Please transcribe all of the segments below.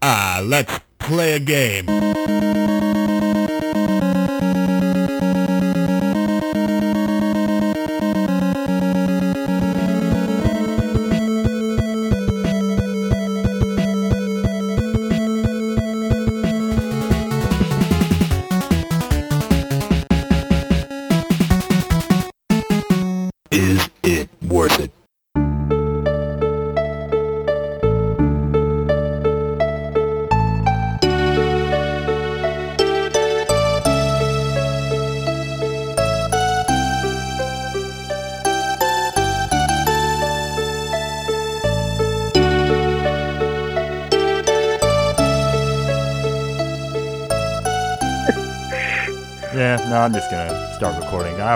Ah, let's play a game.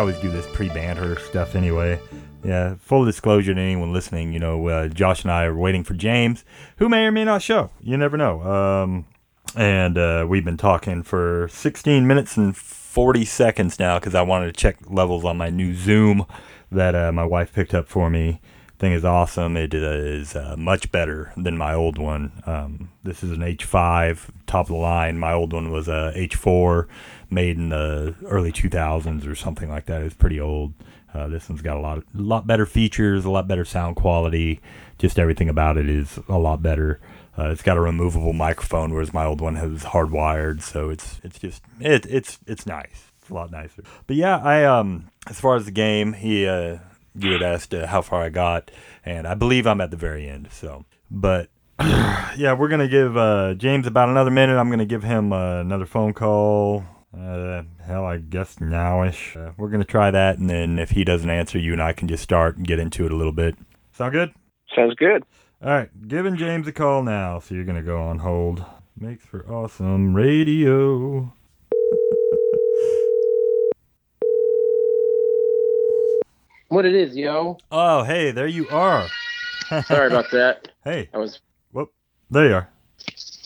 Always do this pre-banter stuff anyway. Yeah, full disclosure to anyone listening, you know, uh, Josh and I are waiting for James, who may or may not show. You never know. Um, and uh, we've been talking for 16 minutes and 40 seconds now because I wanted to check levels on my new Zoom that uh, my wife picked up for me. Thing is awesome. It is uh, much better than my old one. Um, this is an H5 top of the line. My old one was a H4 made in the early 2000s or something like that. It's pretty old. Uh, this one's got a lot, a lot better features, a lot better sound quality. Just everything about it is a lot better. Uh, it's got a removable microphone, whereas my old one has hardwired. So it's it's just it, it's it's nice. It's a lot nicer. But yeah, I um as far as the game, he uh, you had asked uh, how far I got, and I believe I'm at the very end. So, but yeah, we're gonna give uh, James about another minute. I'm gonna give him uh, another phone call. Uh, hell, I guess nowish. Uh, we're gonna try that, and then if he doesn't answer, you and I can just start and get into it a little bit. Sound good? Sounds good. All right, giving James a call now. So you're gonna go on hold. Makes for awesome radio. What it is, yo? Oh, hey, there you are. Sorry about that. Hey, I was whoop, there you are.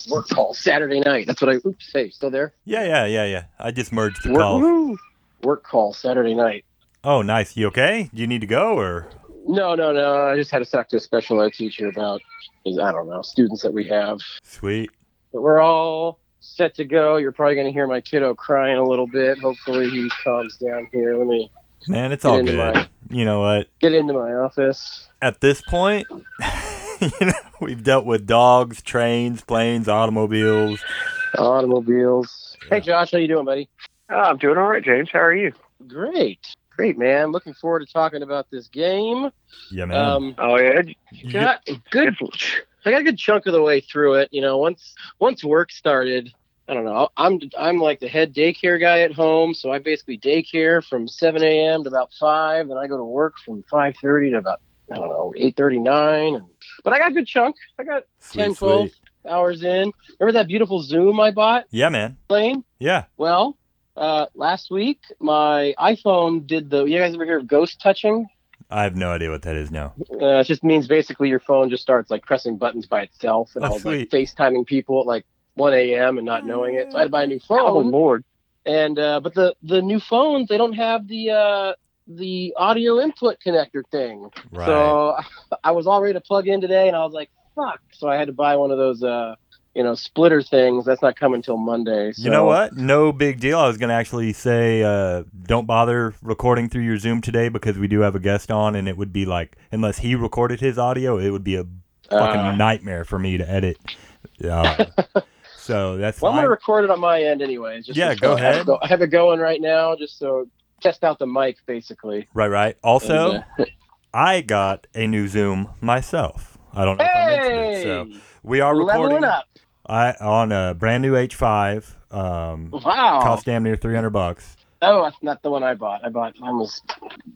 work call Saturday night. That's what I. Oops. Hey, still there? Yeah, yeah, yeah, yeah. I just merged the Work, calls. woo. work call Saturday night. Oh, nice. You okay? Do you need to go or? No, no, no. I just had to talk to a special ed teacher about, I don't know, students that we have. Sweet. But we're all set to go. You're probably going to hear my kiddo crying a little bit. Hopefully he calms down here. Let me Man, it's all good. my- You know what? get into my office. At this point, you know, we've dealt with dogs, trains, planes, automobiles. Automobiles. Hey, Josh, how you doing, buddy? Oh, I'm doing all right, James. How are you? Great. Great, man. Looking forward to talking about this game. Yeah, man. Um, Oh yeah, got good I got a good chunk of the way through it. You know, once once work started, I don't know. I'm I'm like the head daycare guy at home, so I basically daycare from 7 a.m. to about five, and I go to work from 5:30 to about I don't know 8:39. But I got a good chunk. I got sweet, 10, 12 sweet. hours in. Remember that beautiful Zoom I bought, Yeah, man. Lane? Yeah. Well, uh, last week my iPhone did the. You guys ever hear of ghost touching? I have no idea what that is now. Uh, it just means basically your phone just starts like pressing buttons by itself, and Oh, I was like. FaceTiming people at like 1 a.m. and not knowing it. So I had to buy a new phone. Oh phone. Lord. And uh, but the the new phones they don't have the uh, the audio input connector thing. Right. So I was all ready to plug in today, and I was like, fuck. So I had to buy one of those uh, you know splitter things. That's not coming till Monday. So. You know what? No big deal. I was going to actually say, uh, don't bother recording through your Zoom today because we do have a guest on, and it would be like, unless he recorded his audio, it would be a fucking Uh, nightmare for me to edit. Uh, so that's well, I'm gonna record it on my end anyways. Just Yeah, go I have ahead. go- I have it going right now, just so test out the mic, basically. right, right. Also, uh, I got a new Zoom myself. I don't know if I mentioned it. So we are recording up! I on a brand new H5. Um, Wow. cost damn near 300 bucks. Oh, that's not the one I bought. I bought mine was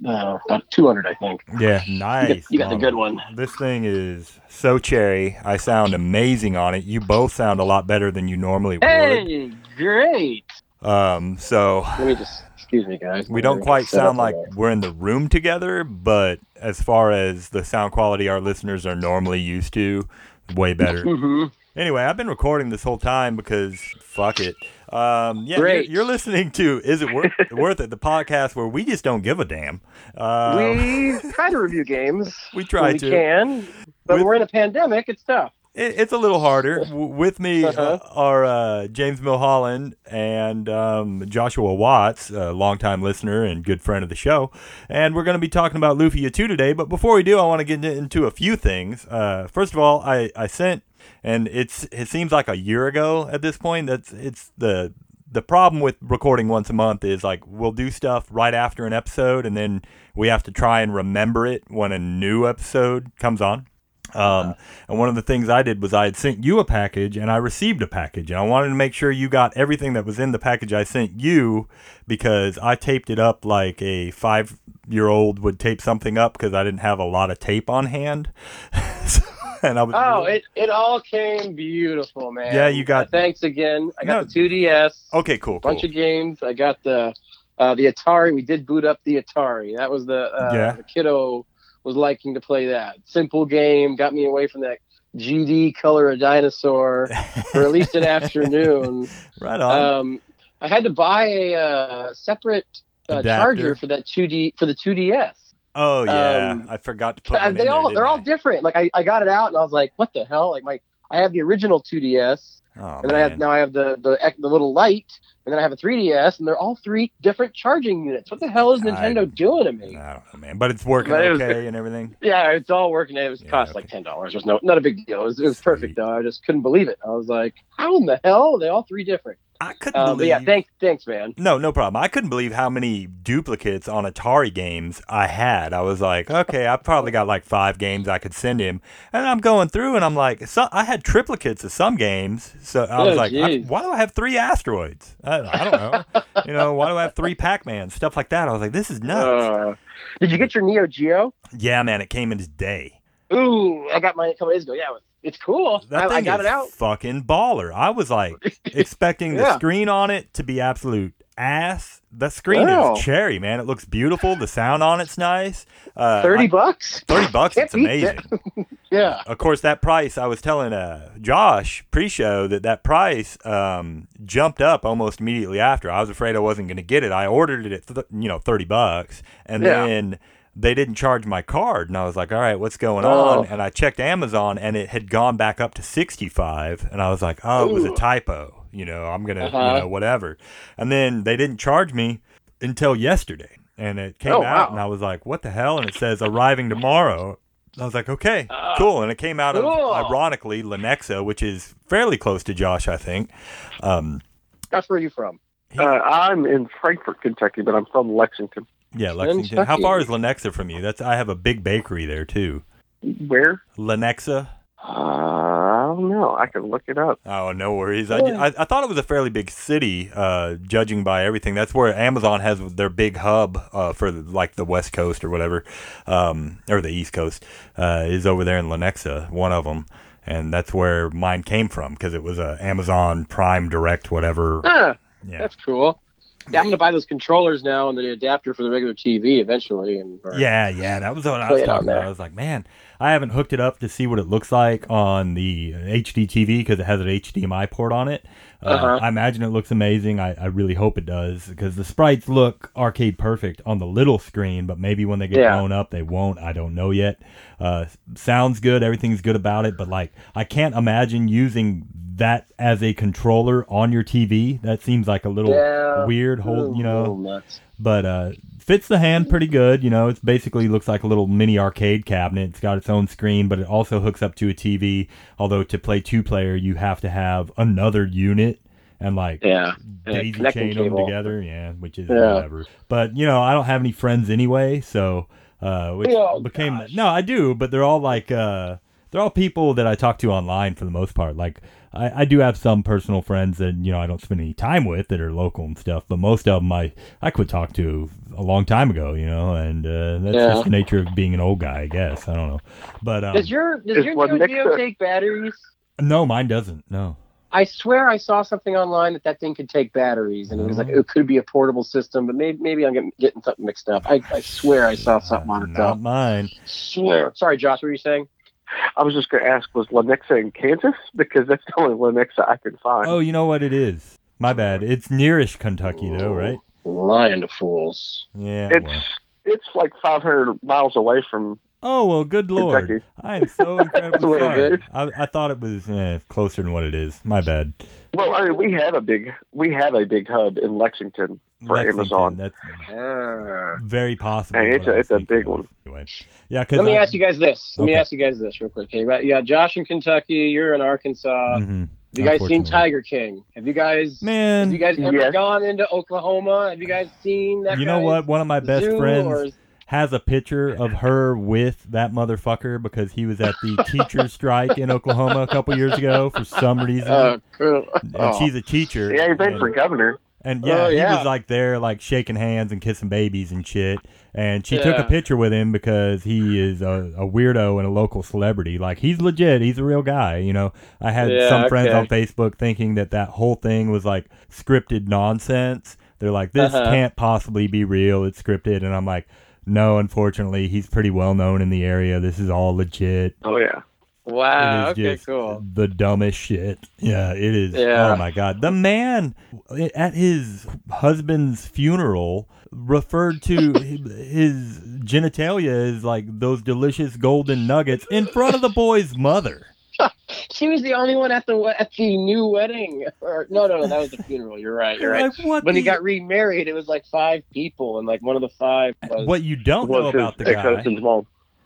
uh, about 200, I think. Yeah, You nice. got, you got the good one. This thing is so cherry. I sound amazing on it. You both sound a lot better than you normally would. Hey, great. Um, so Let me just excuse me, guys. we don't quite sound like we're in the room together, but as far as the sound quality our listeners are normally used to, way better. Mhm. anyway, I've been recording this whole time because fuck it. Um, yeah, you're, you're listening to "Is It Worth Worth It?" the podcast where we just don't give a damn. Um, we try to review games. we try we to. can, but With- we're in a pandemic. It's tough. It, it's a little harder. With me Uh-huh. uh, are uh, James Milholland and um, Joshua Watts, a longtime listener and good friend of the show. And we're going to be talking about Lufia 2 today. But before we do, I want to get into a few things. Uh, first of all, I, I sent, and it's it seems like a year ago at this point. That's it's the the problem with recording once a month is like we'll do stuff right after an episode, and then we have to try and remember it when a new episode comes on. Um, and one of the things I did was I had sent you a package and I received a package. And I wanted to make sure you got everything that was in the package I sent you because I taped it up like a five year old would tape something up because I didn't have a lot of tape on hand. So- and I was Oh, it, it all came beautiful, man. Yeah, you got- Uh, thanks again. I got No. the 2DS. okay, cool, cool. bunch of games. I got the uh, the Atari. We did boot up the Atari. That was the uh, Yeah. the kiddo was liking to play that simple game. Got me away from that GD color a dinosaur for at least an afternoon. right on. Um, I had to buy a uh, separate uh, charger for that 2D for the 2DS. Oh yeah, um, I forgot to put one they all there, they're all I? different. Like I, I got it out and I was like, what the hell? Like my I have the original 2DS Oh, and then I have now I have the the the little light, and then I have a 3DS, and they're all three different charging units. What the hell is I- Nintendo doing to me? I don't know, man, but it's working But it was- okay and everything. Yeah, it's all working. It was Yeah, cost okay. like ten dollars. It was no not a big deal. It was, it was perfect though. I just couldn't believe it. I was like, how in the hell? Are they all three different. I couldn't Uh, believe. yeah, thanks, thanks, man. No, no problem. I couldn't believe how many duplicates on Atari games I had. I was like, okay, I probably got like five games I could send him, and I'm going through, and I'm like, so I had triplicates of some games, so I was Oh, like, I- why do I have three asteroids? I, I don't know, you know, why do I have three Pac-Man stuff like that? I was like, this is nuts. Uh, did you get your Neo Geo? yeah, man, it came in today. Ooh, I got mine a couple days ago. Yeah, it was- it's cool. That I, thing I got is it out. fucking baller. I was like expecting the screen on it to be absolute ass. The screen is cherry, man. It looks beautiful. The sound on it's nice. Uh, Thirty I- bucks. 30 bucks. It's amazing. Yeah. Of course, that price, I was telling uh, Josh pre-show that that price um, jumped up almost immediately after. I was afraid I wasn't going to get it. I ordered it at, th- you know, 30 bucks. And Yeah. then they didn't charge my card. And I was like, all right, what's going Oh. on? And I checked Amazon and it had gone back up to 65. And I was like, oh, it was a typo. You know, I'm to, Uh-huh. you know, whatever. And then they didn't charge me until yesterday. And it came Oh, out wow. and I was like, what the hell? And it says arriving tomorrow. I was like, okay, Ah, cool. And it came out of, cool. ironically, Lenexa, which is fairly close to Josh, I think. Um, That's where you from? Uh, I'm in Frankfort, Kentucky, but I'm from Lexington. Yeah, Lexington. How far is Lenexa from you? That's I have a big bakery there too. Where? Lenexa. Uh, I don't know. I can look it up. Oh, no worries. I. I, I thought it was a fairly big city, uh, judging by everything. That's where Amazon has their big hub uh, for like the West Coast or whatever, um, or the East Coast uh, is over there in Lenexa, one of them, and that's where mine came from because it was a Amazon Prime Direct whatever. Ah, Yeah. that's cool. Yeah, I'm gonna buy those controllers now and the adapter for the regular TV eventually. And or- Yeah, yeah, that was what I was talking about. I was like, man, I haven't hooked it up to see what it looks like on the HD TV because it has an HDMI port on it. Uh, Uh-huh. I imagine it looks amazing. I, I really hope it does because the sprites look arcade perfect on the little screen, but maybe when they get Yeah. blown up, they won't. I don't know yet. Uh, sounds good. Everything's good about it, but like, I can't imagine using that as a controller on your TV. That seems like a little Yeah. weird. Hold, you know, but uh, fits the hand pretty good. You know, it's basically looks like a little mini arcade cabinet. It's got its own screen, but it also hooks up to a TV. Although to play two player, you have to have another unit and like Yeah. Daisy chain them together. Yeah, which is Yeah. whatever. But you know, I don't have any friends anyway, so uh, which Oh, became gosh. no, I do, but they're all like uh, they're all people that I talk to online for the most part. Like I, I do have some personal friends that you know I don't spend any time with that are local and stuff, but most of them I I quit talk to a long time ago, you know, and uh, that's Yeah. just the nature of being an old guy, I guess. I don't know, but um, Does your does your what Neo Geo take batteries? no, mine doesn't. No. I swear I saw something online that that thing could take batteries, and it was like Oh. it could be a portable system, but maybe maybe I'm getting, getting something mixed up. I, I swear I saw something on it though. Not mine. Swear. Sorry, Josh. What were you saying? I was just going to ask, was Lenexa in Kansas? Because that's the only Lenexa I can find. Oh, you know what it is? My bad. It's nearish Kentucky, though, right? Lying to fools. Yeah. it's well. it's like 500 miles away from Oh well, good lord! Kentucky. I am so incredibly A little sorry. bit. I, I thought it was eh, closer than what it is. My bad. Well, I mean, we have a big we have a big hub in Lexington for Lexington, Amazon. That's very possible. Hey, it's what a- I was it's a big one. Anyway, yeah. Let me I- ask you guys this. Let me ask you guys this real quick. Okay, right? You got Josh in Kentucky. You're in Arkansas. Mhm, Have you guys seen. Tiger King? Have you guys? Man, Have you guys ever Yes. gone into Oklahoma? Have you guys seen that? you know what? One of my best zoo, friends or- has a picture of her with that motherfucker because he was at the teacher strike in Oklahoma a couple years ago for some reason. Oh, cool. and Oh. she's a teacher. Yeah, he ran and- for governor. And yeah, Oh, he was like there, like shaking hands and kissing babies and shit. And she took a picture with him because he is a, a weirdo and a local celebrity. Like he's legit. He's a real guy. You know, I had Yeah, some friends okay. on Facebook thinking that that whole thing was like scripted nonsense. They're like, this Uh-huh. can't possibly be real. It's scripted. And I'm like, no, unfortunately, he's pretty well known in the area. This is all legit. Oh yeah. Wow. Okay. Cool. the dumbest shit. Yeah, it is. Oh yeah. Oh my god, the man at his husband's funeral referred to his genitalia as like those delicious golden nuggets in front of the boy's mother. She was the only one at the at the new wedding. Or no, no, no, that was the funeral. You're right. You're right. Like? When he got remarried, it was like five people, and like one of the five was what you don't know about the guy,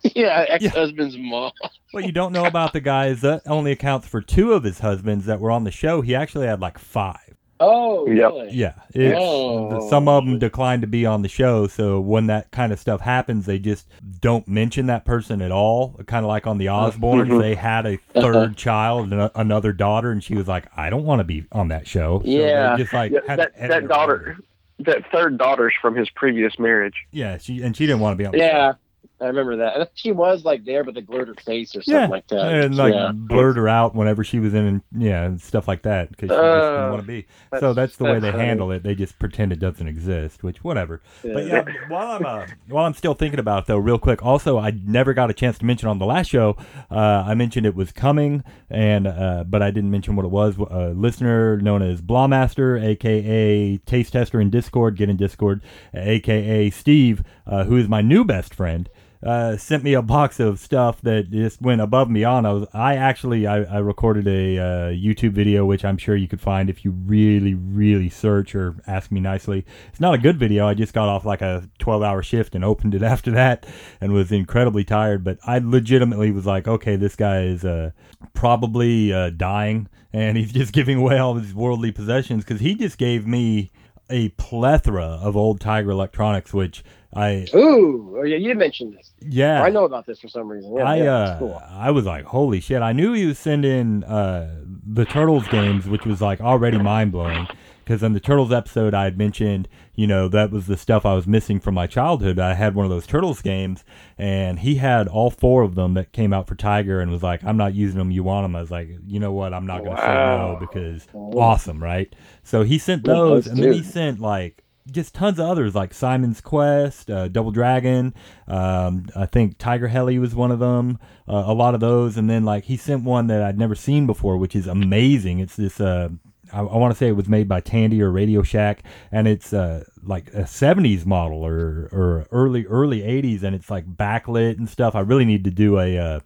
ex-husband's yeah, ex-husband's mom. what you don't know about the guy is that only accounts for two of his husbands that were on the show. He actually had like five. Oh, Yep. really? Yeah, Oh. some of them declined to be on the show. So when that kind of stuff happens, they just don't mention that person at all. Kind of like on the Osbournes, Mhm. they had a 3rd child and another daughter, and she was like, "I don't want to be on that show." So Yeah. just like Yeah, had that to edit that her daughter, that third daughter's from his previous marriage. Yeah, she and she didn't want to be on. The Yeah, I remember that. Think She was like there, but they blurred her face or something Yeah, like that. and like yeah. blurred her out whenever she was in, and yeah, and stuff like that because she just didn't Uh, want to be. so that's- that's the way they funny. handle it. They just pretend it doesn't exist, which whatever. But Yeah. yeah, while I'm uh, while I'm still thinking about it though, real quick. Also, I never got a chance to mention on the last show. Uh, I mentioned it was coming, and uh, but I didn't mention what it was. A listener known as Blawmaster, aka Taste Tester in Discord, get in Discord, aka Steve, uh, who is my new best friend. Uh, sent me a box of stuff that just went above and beyond. I was, I actually, I, I recorded a uh, YouTube video, which I'm sure you could find if you really, really search or ask me nicely. It's not a good video. I just got off like a 12 hour shift and opened it after that and was incredibly tired. But I legitimately was like, okay, this guy is uh, probably uh, dying and he's just giving away all his worldly possessions because he just gave me a plethora of old Tiger electronics, which I Ooh, oh, yeah, you mentioned this. yeah I know about this for some reason. Yeah, I yeah, uh cool. I was like, holy shit! I knew he was sending uh the Turtles games, which was like already mind blowing. Because in the Turtles episode, I had mentioned, you know, that was the stuff I was missing from my childhood. I had one of those Turtles games, and he had all four of them that came out for Tiger, and was like, "I'm not using them. You want them?" I was like, "You know what? I'm not going to say no because awesome, right?" So he sent those and then he sent like just tons of others like Simon's Quest, uh, Double Dragon. Um, I think Tiger Heli was one of them. Uh, a lot of those, and then like he sent one that I'd never seen before, which is amazing. It's this. Uh, I, I want to say it was made by Tandy or Radio Shack, and it's uh, like a '70s model or or early early '80s, and it's like backlit and stuff. I really need to do a.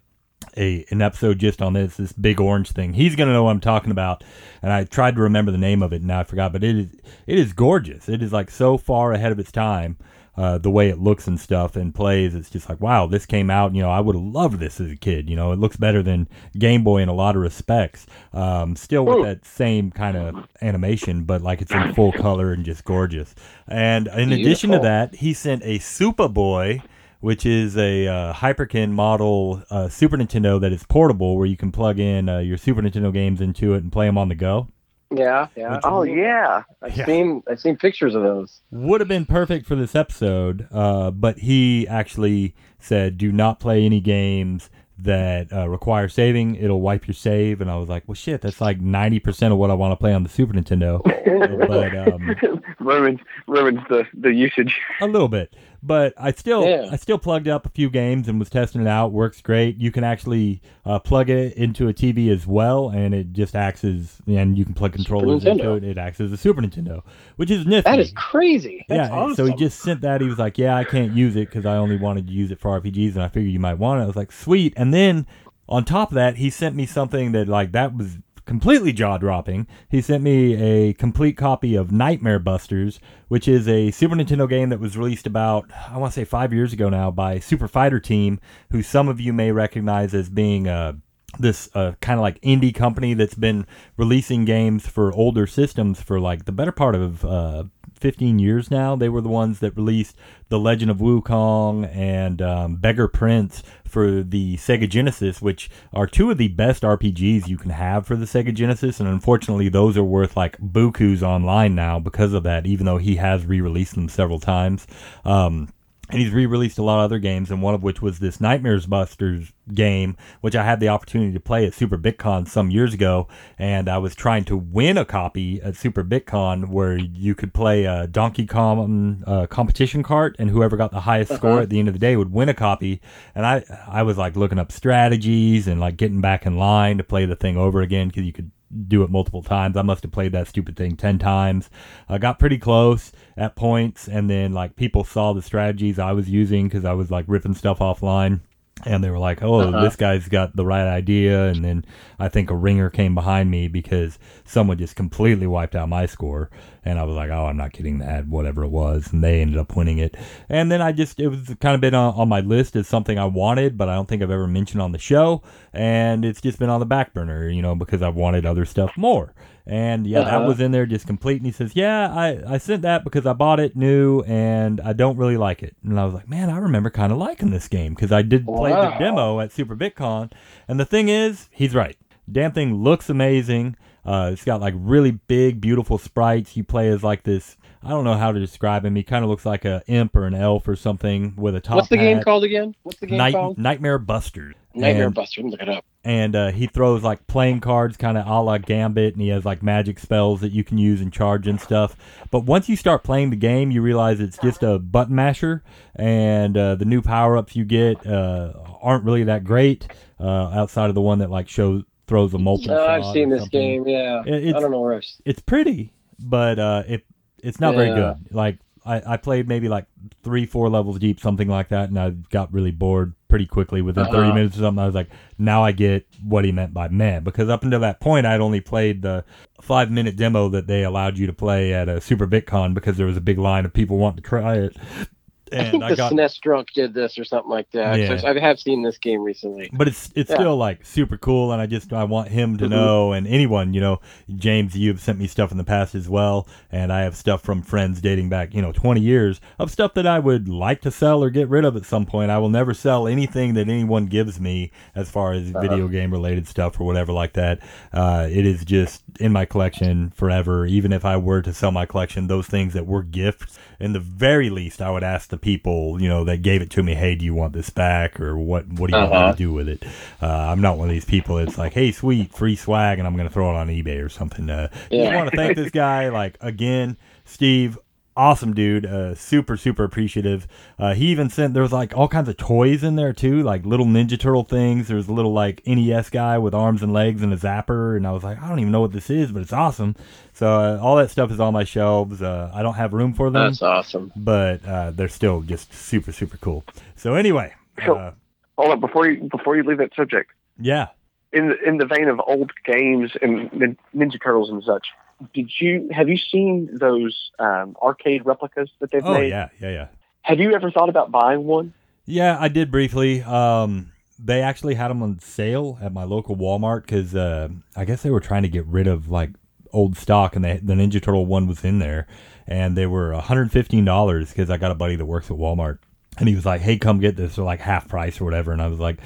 A an episode just on this this big orange thing. He's gonna know what I'm talking about, and I tried to remember the name of it and now I forgot. But it is it is gorgeous. It is like so far ahead of its time. Uh, the way it looks and stuff and plays, it's just like wow, this came out. You know, I would have loved this as a kid. You know, it looks better than Game Boy in a lot of respects. Um, still with that same kind of animation, but like it's in full color and just gorgeous. And in addition to that, he sent a SupaBoy which is a uh, Hyperkin model uh, Super Nintendo that is portable, where you can plug in uh, your Super Nintendo games into it and play them on the go. Yeah, yeah. Which- Oh yeah. I've Yeah. seen I've seen pictures of those. Would have been perfect for this episode, uh, but he actually said, "Do not play any games." That uh, require saving, it'll wipe your save, and I was like, "Well, shit, that's like ninety percent of what I want to play on the Super Nintendo." but um, ruins ruins the the usage. a little bit But I still Yeah. I still plugged up a few games and was testing it out. Works great. You can actually uh, plug it into a TV as well, and it just acts as and you can plug controllers into it. It acts as a Super Nintendo, which is nifty. That is crazy. That's yeah, awesome. so he just sent that. He was like, "Yeah, I can't use it because I only wanted to use it for RPGs, and I figured you might want it." I was like, "Sweet." And then on top of that, he sent me something that like that was completely jaw dropping. He sent me a complete copy of Nightmare Busters, which is a Super Nintendo game that was released about I want to say five years ago now by Super Fighter Team, who some of you may recognize as being uh, this uh, kind of like indie company that's been releasing games for older systems for like the better part of uh, 15 years now. They were the ones that released The Legend of Wukong and um, Beggar Prince for the Sega Genesis, which are two of the best RPGs you can have for the Sega Genesis. And unfortunately, those are worth like bukus online now because of that, even though he has re released them several times. Um, and he's re-released a lot of other games, and one of which was this Nightmares Busters game, which I had the opportunity to play at Super BitCon some years ago, and I was trying to win a copy at Super BitCon where you could play a Donkey Kong uh, competition cart, and whoever got the highest score at the end of the day would win a copy. And I, I was like looking up strategies and like getting back in line to play the thing over again because you could do it multiple times. I must have played that stupid thing 10 times. I got pretty close at points, and then like people saw the strategies I was using because I was like ripping stuff offline. And they were like, "Oh, Uh-huh. this guy's got the right idea." And then I think a ringer came behind me because someone just completely wiped out my score. And I was like, "Oh, I'm not getting that, whatever it was." And they ended up winning it. And then I just it was kind of been on, on my list as something I wanted, but I don't think I've ever mentioned on the show. And it's just been on the back burner, you know, because I've wanted other stuff more. And yeah, that Uh-huh. was in there just complete. And he says, Yeah, I, I sent that because I bought it new and I don't really like it. And I was like, Man, I remember kind of liking this game because I did play the demo at Super BitCon. And the thing is, he's right. Damn thing looks amazing. Uh, it's got like really big, beautiful sprites. You play as like this. I don't know how to describe him. He kind of looks like a imp or an elf or something with a top. What's the game called again? What's the game Night, called? Nightmare Busters. Nightmare And- Buster. Look it up. and uh, he throws like playing cards, kind of a la Gambit, and he has like magic spells that you can use and charge and stuff. But once you start playing the game, you realize it's just a button masher, and uh, the new power ups you get uh, aren't really that great uh, outside of the one that like shows throws a molten. Oh, I've seen this something. game. Yeah. It- it's- I don't know where. I've- It's pretty, but uh, it it's not very good. Like I, I played maybe like three, four levels deep, something like that, and I got really bored pretty quickly within 30 Uh-huh. minutes or something. I was like, now I get what he meant by meh. Because up until that point, I'd only played the five minute demo that they allowed you to play at a Super BitCon because there was a big line of people wanting to try it. I And think I, the got, SNES drunk did this or something like that. Yeah. I have seen this game recently. but it's it's Yeah. still like super cool, and I just I want him to Mhm. know, and anyone you know, James, you've sent me stuff in the past as well, and I have stuff from friends dating back you know 20 years of stuff that I would like to sell or get rid of at some point. I will never sell anything that anyone gives me as far as video game related stuff or whatever like that. Uh, it is just in my collection forever. Even if I were to sell my collection, those things that were gifts, in the very least, I would ask the people you know that gave it to me, hey, do you want this back or what? What do you want Uh-huh. to do with it? Uh, I'm not one of these people that's like, hey, sweet, free swag, and I'm going to throw it on eBay or something. Uh, Yeah. I want to thank this guy. Like, again, Steve, awesome dude. Uh, super, super appreciative. Uh, he even sent, there was like all kinds of toys in there too, like little Ninja Turtle things. There's a little like NES guy with arms and legs and a zapper. And I was like, I don't even know what this is, but it's awesome. So uh, all that stuff is on my shelves. Uh, I don't have room for them That's awesome. but uh, they're still just super super cool. So anyway, So- uh, Hold on before you before you leave that subject. yeah, In the, in the vein of old games and Ninja Turtles and such, did you have you seen those um, arcade replicas that they've made? oh made? yeah, yeah, yeah, Have you ever thought about buying one? yeah. I did briefly. Um, they actually had them on sale at my local Walmart because uh, I guess they were trying to get rid of like old stock, and they, the Ninja Turtle one was in there, and they were 115 dollars because I got a buddy that works at Walmart, and he was like, "Hey, come get this for like half price or whatever," and I was like,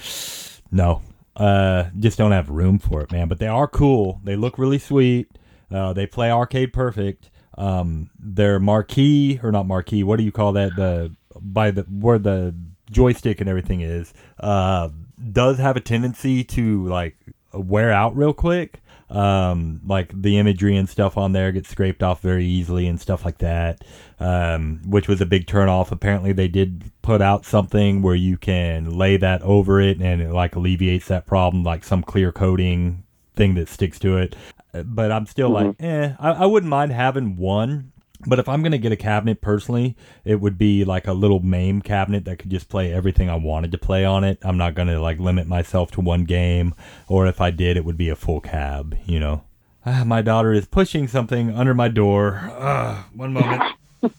"No." Uh, just don't have room for it, man. But they are cool. They look really sweet. Uh, they play arcade perfect. Um, their marquee or not marquee? What do you call that? The by the where the joystick and everything is uh, does have a tendency to like wear out real quick. Um, like the imagery and stuff on there gets scraped off very easily and stuff like that. Um, which was a big turnoff. Apparently, they did put out something where you can lay that over it and it like alleviates that problem, like some clear coating thing that sticks to it. But I'm still like, eh, I, I wouldn't mind having one. But if I'm gonna get a cabinet personally, it would be like a little MAME cabinet that could just play everything I wanted to play on it. I'm not gonna like limit myself to one game, or if I did, it would be a full cab. You know. Ah, my daughter is pushing something under my door. Ah, one moment.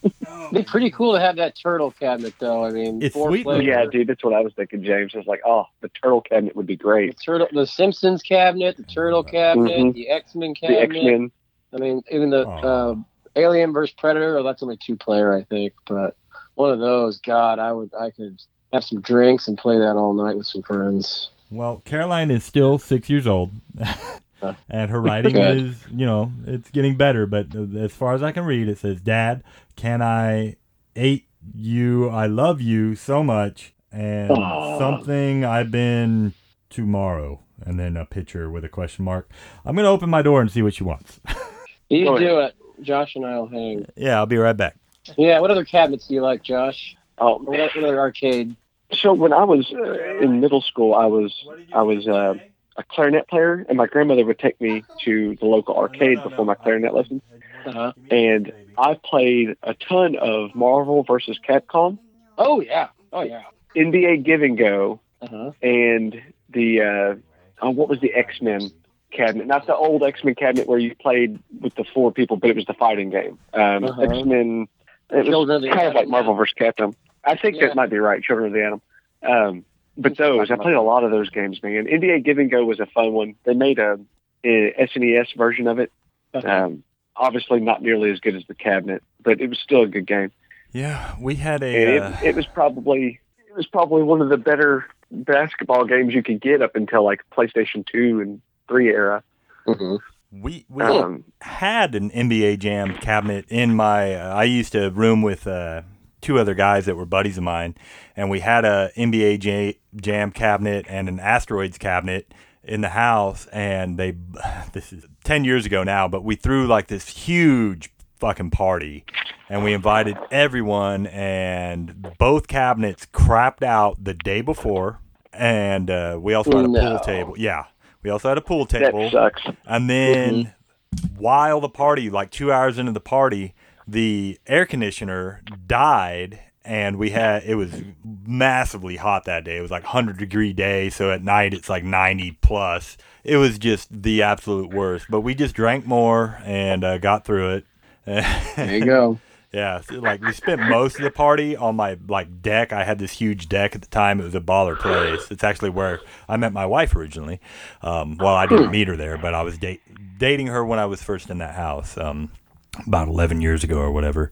It'd be pretty cool to have that turtle cabinet, though. I mean, It's four sweet, player- Yeah, dude, that's what I was thinking, James. I was like, oh, the turtle cabinet would be The great. turtle, the Simpsons cabinet, the turtle cabinet, Mhm. the X Men The cabinet. X Men. I mean, even the Aw. uh, Alien vs Predator. Oh, that's only two player, I think. But one of those, God, I would, I could have some drinks and play that all night with some friends. Well, Caroline is still six years old, and her writing is, you know, it's getting better. But as far as I can read, it says, "Dad, can I ate you? I love you so much, and Aw. something I've been tomorrow." And then a picture with a question mark. I'm gonna open my door and see what she wants. You Go do it. Josh and I'll hang. yeah, I'll be right back. Yeah. What other cabinets do you like, Josh? Oh, What, what other arcade? so when I was uh, in middle school, I was I was uh, a clarinet player, and my grandmother would take me to the local arcade before my clarinet lessons. Uh-huh. And I played a ton of Marvel versus Capcom, Oh yeah. Oh yeah. NBA Give and Go, Uh huh. and the uh, oh, what was the X Men cabinet? Not the old X Men cabinet where you played with the four people, but it was the fighting game. Um, Uh-huh. X Men. It was Children of kind of like Marvel versus Capcom. I think Yeah. that might be right. Children of the Atom. Um, but those, I played a lot of those games, man. NBA Give and Go was a fun one. They made a, a SNES version of it. Uh-huh. Um, obviously, not nearly as good as the cabinet, but it was still a good game. Yeah, we had a. Uh, it, it was probably it was probably one of the better basketball games you could get up until like PlayStation Two and Three era. hmm we we Um, had an NBA Jam cabinet in my. Uh, I used to room with uh, two other guys that were buddies of mine, and we had a NBA J- Jam cabinet and an Asteroids cabinet in the house. And they, this is ten years ago now, but we threw like this huge fucking party, and we invited everyone, and both cabinets crapped out the day before, and uh, we also had a No. pool table. Yeah. We also had a pool table. that sucks. And then while the party, like two hours into the party, the air conditioner died and we had it was massively hot that day. It was like 100 degree day, so at night it's like 90 plus. It was just the absolute worst. But we just drank more and uh, got through it. There you go. Yeah, so, like we spent most of the party on my like deck. I had this huge deck at the time. It was a baller place. It's actually where I met my wife originally. Um, well, I didn't meet her there, but I was date- dating her when I was first in that house, um, about eleven years ago or whatever.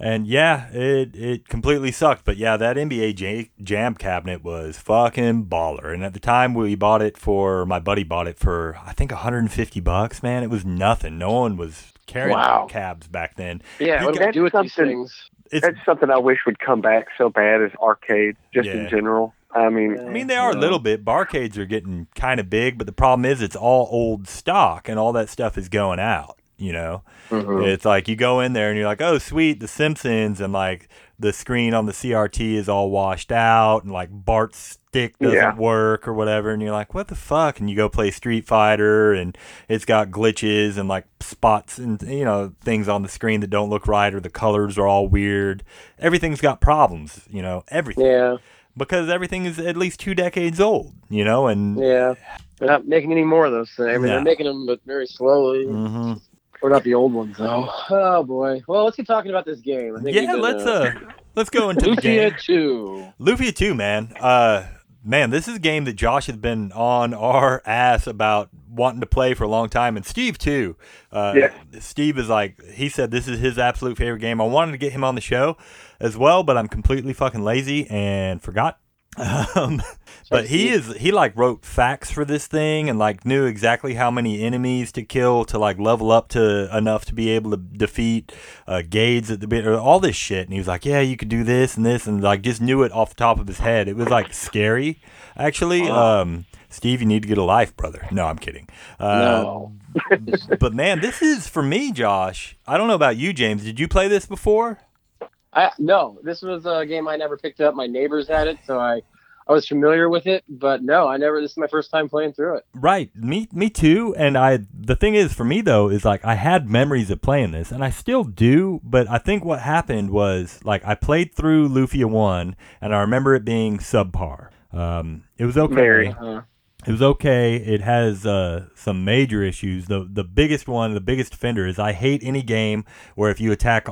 And yeah, it it completely sucked. But yeah, that NBA J- Jam cabinet was fucking baller. And at the time we bought it for my buddy bought it for I think 150 bucks. Man, it was nothing. No one was carrying Wow. cabs back then. Yeah. You What do got do with these things? It's That's something I wish would come back so bad as arcades, just Yeah. in general. I mean, I mean, they are a little bit. Barcades are getting kind of big, but the problem is it's all old stock, and all that stuff is going out. You know, Mhm. it's like you go in there and you're like, "Oh, sweet, The Simpsons," and like the screen on the CRT is all washed out, and like Bart's stick doesn't Yeah. work or whatever, and you're like, "What the fuck?" And you go play Street Fighter, and it's got glitches and like spots and you know things on the screen that don't look right, or the colors are all weird. Everything's got problems. You know, everything Yeah. because everything is at least two decades old, you know, and Yeah. They're not making any more of those things. I mean, No. they're making them, but very slowly. Mhm. Or not the old ones, though. Oh boy. Well, let's get talking about this game. I think yeah, been, let's uh let's go into the Lufia game. two. Lufia 2, man. Uh man, this is a game that Josh has been on our ass about wanting to play for a long time and Steve too. Uh Yeah. Steve is like he said this is his absolute favorite game. I wanted to get him on the show as well, but I'm completely fucking lazy and forgot. Um, but he is he like wrote facts for this thing and like knew exactly how many enemies to kill to like level up to enough to be able to defeat uh, Gades at the bit or all this shit. And he was like, yeah, you could do this and this and like just knew it off the top of his head. It was like scary actually. Um, Steve, you need to get a life, brother. No, I'm kidding. Uh, no. but man, this is for me, Josh. I don't know about you, James. Did you play this before? I no. This was a game I never picked up. My neighbors had it, so I I was familiar with it, but no, I never. This is my first time playing through it. Right, me, me too. And I, the thing is, for me though, is like I had memories of playing this, and I still do. But I think what happened was like I played through Lufia one, and I remember it being subpar. Um, it was okay. Very. It was okay. It has uh, some major issues. The the biggest one, the biggest offender is I hate any game where if you attack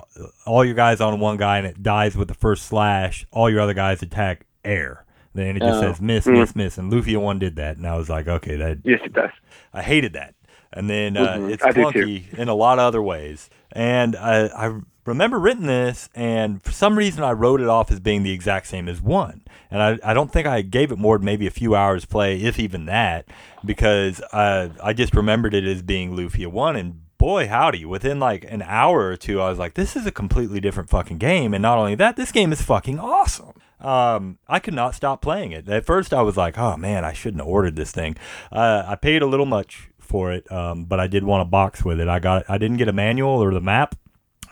all your guys on one guy and it dies with the first slash, all your other guys attack air. Then it just Oh. says miss, Mm. miss, miss, and Lufia one did that, and I was like, okay, that Yes, it does. I hated that. And then uh, Mhm. it's I clunky in a lot of other ways. And I, I remember written this, and for some reason I wrote it off as being the exact same as one. And I, I don't think I gave it more than maybe a few hours play, if even that, because I, I just remembered it as being Lufia 1. And boy, howdy, within like an hour or two, I was like, this is a completely different fucking game. And not only that, this game is fucking awesome. Um, I could not stop playing it. At first, I was like, "Oh man, I shouldn't have ordered this thing." Uh, I paid a little much for it, um, but I did want a box with it. I got, I didn't get a manual or the map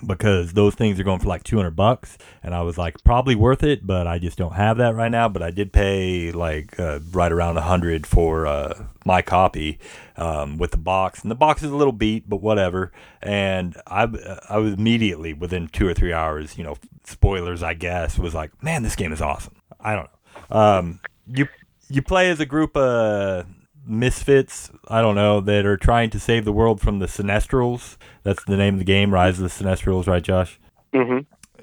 because those things are going for like 200 bucks. And i was like probably worth it but i just don't have that right now. But i did pay like uh, right around 100 for uh, my copy um, with the box. And the box is a little beat but whatever. And i i was immediately within two or three hours you know spoilers i guess was like man this game is awesome. I don't know. Um, you you play as a group of misfits, I don't know, that are trying to save the world from the Sinistrals. That's the name of the game, Rise of the Sinistrals, right, Josh? Mm-hmm.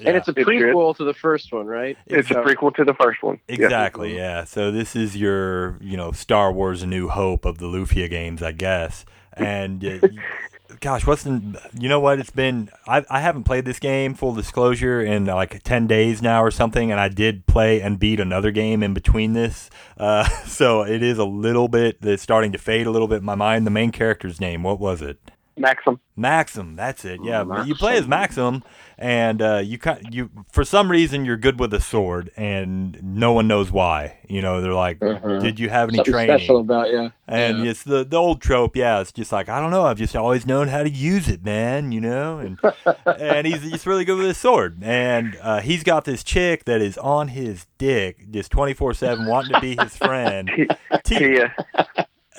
and it's a It's prequel to the first one, right? It's a prequel to the first one. Yes. Exactly, yeah. So this is your, you know, Star Wars: A New Hope of the Lufia games, I guess. And uh, gosh, what's the, you know what? It's been I I haven't played this game full disclosure in uh, like ten days now or something, and I did play and beat another game in between this. Uh, so it is a little bit it's starting to fade a little bit in my mind. The main character's name, what was it? Maxim. Maxim, that's it. Yeah, but you play as Maxim, and uh, you you for some reason you're good with a sword, and no one knows why. You know, they're like, Uh-huh. "Did you have any Something training?" special about you. And Yeah. it's the the old trope. Yeah, it's just like I don't know. I've just always known how to use it, man. You know, and and he's just really good with his sword. And uh, he's got this chick that is on his dick, just twenty four seven, wanting to be his friend. Tia Tia.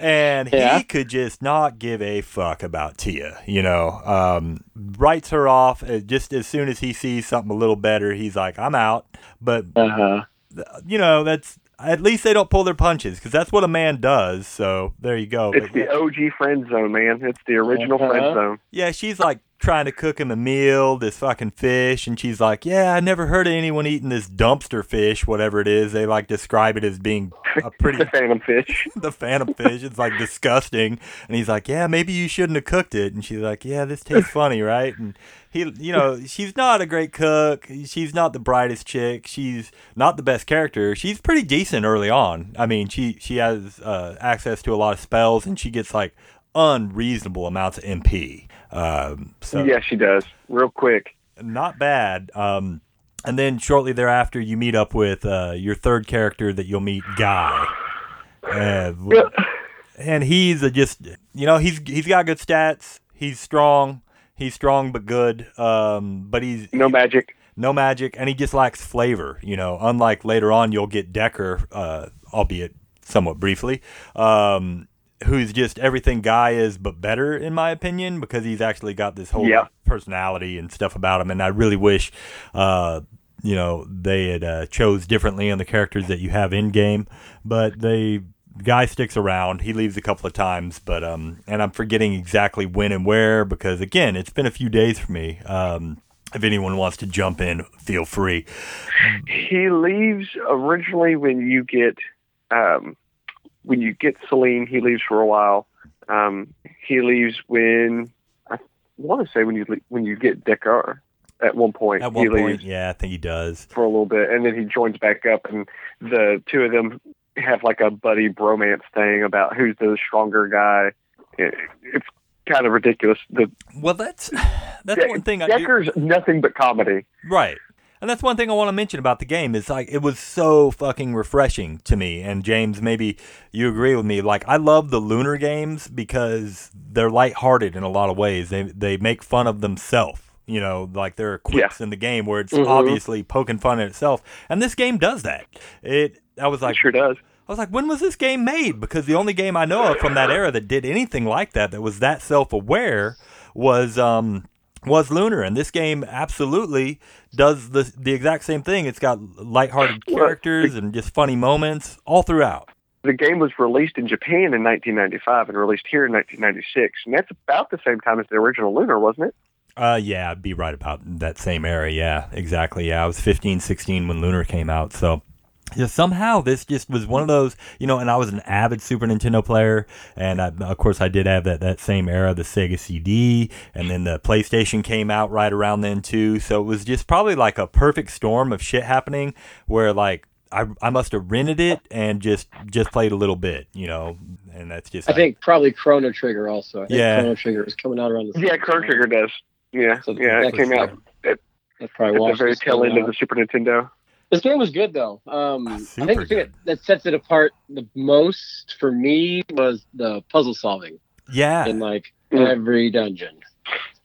And he Yeah. could just not give a fuck about Tia. You know, um, writes her off uh, just as soon as he sees something a little better. He's like, "I'm out." But Uh-huh. you know, that's at least they don't pull their punches because that's what a man does. So there you go. It's But, the OG friend zone, man. It's the original Uh-huh. friend zone. yeah, she's like trying to cook him a meal, this fucking fish, and she's like, "Yeah, I never heard of anyone eating this dumpster fish, whatever it is." They like describe it as being a pretty the Phantom Fish. the phantom fish. It's like disgusting. And he's like, yeah, maybe you shouldn't have cooked it. And she's like, yeah, this tastes funny, right? And he, you know, she's not a great cook. She's not the brightest chick. She's not the best character. She's pretty decent early on. I mean, she she has uh, access to a lot of spells, and she gets like unreasonable amounts of MP. Um, so Yeah, she does. Real quick. not bad. Um, and then shortly thereafter, you meet up with uh, your third character that you'll meet, Guy. Uh, and he's a just you know he's he's got good stats. He's strong. He's strong but good. Um, but he's No magic. no magic, and he just lacks flavor. You know, unlike later on, you'll get Dekar, uh, albeit somewhat briefly, um, who's just everything Guy is, but better in my opinion, because he's actually got this whole Yeah. personality and stuff about him. And I really wish, uh, you know, they had uh, chose differently on the characters that you have in game, but they. Guy sticks around. He leaves a couple of times, but um, and I'm forgetting exactly when and where because again, it's been a few days for me. Um, if anyone wants to jump in, feel free. He leaves originally when you get um, when you get Selan. He leaves for a while. Um, he leaves when I want to say when you when you get Dekar. At one point, At one point, yeah, I think he does. for a little bit, and then he joins back up, and the two of them have like a buddy bromance thing about who's the stronger guy. It, it's kind of ridiculous. The Well, that's that's De- one thing I do. Dekar's nothing but comedy. Right. And that's one thing I want to mention about the game is like it was so fucking refreshing to me. And James, maybe you agree with me. Like I love the lunar games because they're lighthearted in a lot of ways. They they make fun of themselves. You know, like there are quips in the game where it's Mhm. obviously poking fun at itself, and this game does that. It I was like, it sure does. I was like, when was this game made? Because the only game I know of from that era that did anything like that, that was that self-aware, was um was Lunar, and this game absolutely does the the exact same thing. It's got lighthearted characters and just funny moments all throughout. The game was released in Japan in 1995 and released here in 1996, and that's about the same time as the original Lunar, wasn't it? Uh, yeah, I'd be right about that same era. Yeah, exactly. Yeah, I was 15, 16 when Lunar came out. So, yeah, somehow this just was one of those, you know, and I was an avid Super Nintendo player. And I, of course, I did have that, that same era, the Sega CD. And then the PlayStation came out right around then, too. So it was just probably like a perfect storm of shit happening where, like, I, I must have rented it and just just played a little bit, you know, and that's just I think probably Chrono Trigger also. I think Yeah. Chrono Trigger was coming out around the Yeah, Chrono. Trigger does. Yeah, So yeah, it that's came out That's probably at the very tail thing end of the Super Nintendo. This game was good though. Um, I think the thing good. that, that sets it apart the most for me was the puzzle solving yeah, in like Mm. every dungeon,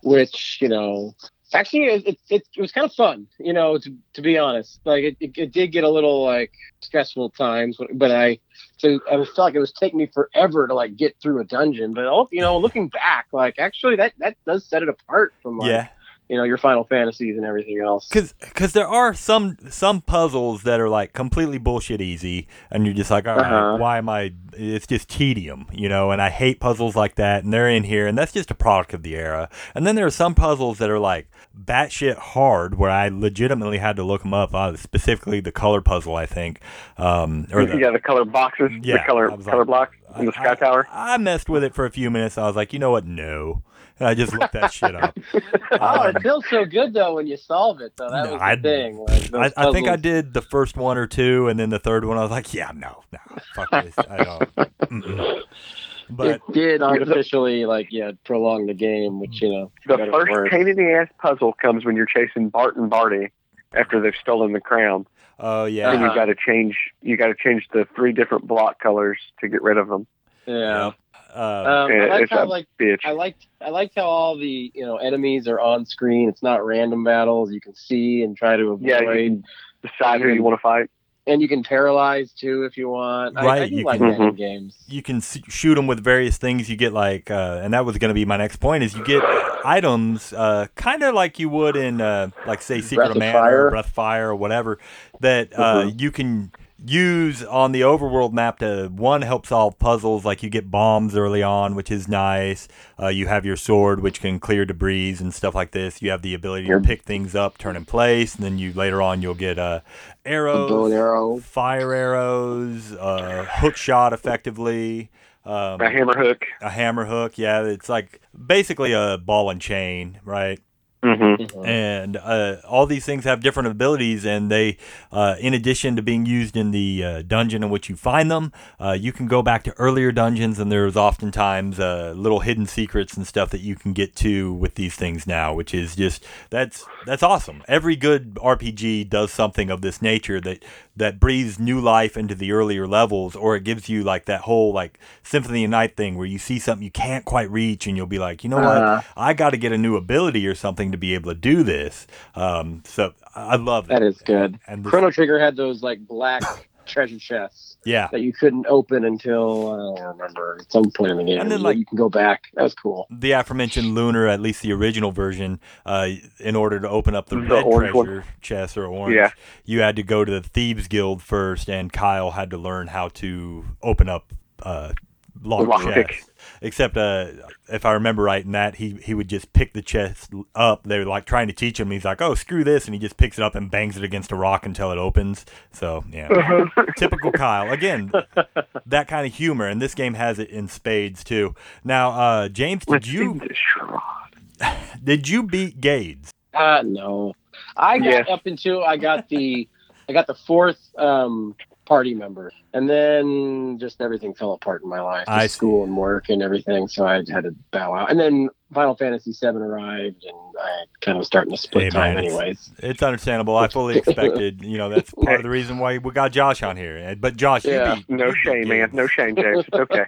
which you know actually it, it, it, it was kind of fun. You know, to, to be honest, like it, it, it did get a little like stressful times, but- but I so I felt like it was taking me forever to like get through a dungeon. But oh, you know, looking back, like actually that that does set it apart from like yeah. You know your Final Fantasies and everything else. Cause, cause there are some some puzzles that are like completely bullshit easy, and you're just like, all right, Uh-huh. why am I? It's just tedium, you know. And I hate puzzles like that, and they're in here, and that's just a product of the era. And then there are some puzzles that are like batshit hard, where I legitimately had to look them up. Uh, specifically, the color puzzle, I think, um, or the, yeah, the color boxes, Yeah, the color color like- blocks in the Sky I, Tower. I messed with it for a few minutes. I was like, you know what? No. And I just looked that shit up. Oh, Um, it feels so good though when you solve it. Though that No, was the I'd- thing. Like, I, I think I did the first one or two, and then the third one, I was like, yeah, no, no, fuck this. I don't. Mm-mm. But it did artificially like yeah prolong the game, which you know The first worse. pain in the ass puzzle comes when you're chasing Bart and Barty after they've stolen the crown, oh and yeah, you Uh-huh. got to change. You got to change the three different block colors to get rid of them. Yeah. Uh, Um, I like it's how a- like Bitch. I liked I liked how all the you know enemies are on screen. It's not random battles. You can see and try to avoid, Yeah, you can decide who you want to fight. and you can paralyze too if you want. I, I Right, you like can- that in Mhm. games. you can shoot them with various things. You get like, uh, and that was going to be my next point. Is you get items, uh, kind of like you would in, uh, like say, Secret Breath of of Mana, Fire. or Breath of Fire, or whatever, that uh, Mhm. you can use on the overworld map to one help solve puzzles. Like you get bombs early on, which is nice. Uh, you have your sword, which can clear debris and stuff like this. You have the ability to pick things up, turn in place, and then you later on you'll get uh, A arrows arrow. fire arrows, uh, hook shot effectively, um, A hammer hook. a hammer hook. Yeah, it's like basically a ball and chain, right? Mm-hmm. Mhm. And uh, all these things have different abilities, and they, uh, in addition to being used in the uh, dungeon in which you find them, uh, you can go back to earlier dungeons, and there's oftentimes uh, little hidden secrets and stuff that you can get to with these things now, which is just that's that's awesome. Every good RPG does something of this nature that that breathes new life into the earlier levels, or it gives you like that whole like Symphony of Night thing where you see something you can't quite reach, and you'll be like, you know what, Uh-huh. I got to get a new ability or something to be able to do this. Um, so I I love that. That is good. And this, Chrono Trigger had those like black treasure chests yeah, that you couldn't open until I don't remember at some point in the game. And then, You- like- you can go back. That was cool. the aforementioned Lunar, at least the original version, uh, in order to open up the, The red orange one. treasure chest or orange, Yeah. you had to go to the Thieves Guild first, and Kyle had to learn how to open up uh, locked Lockpick. chests. Except, uh, if I remember right, in that he he would just pick the chest up. They were like trying to teach him. He's like, "Oh, screw this," and he just picks it up and bangs it against a rock until it opens. So yeah, typical Kyle. Again, that kind of humor, and this game has it in spades too. Now, uh, James, did Let's you see this shroud. did you beat Gades? Uh no. I got Yes. up into I got the I got the fourth um party member. And then just everything fell apart in my life, I just see. school and work and everything. So I had to bow out. And then Final Fantasy VII arrived, and I kind of was starting to split Hey, time, man, anyways. It's understandable. I fully expected. You know, that's part of the reason why we got Josh on here. But Josh, Yeah. you beat, No you beat shame, man. No shame, James. It's okay.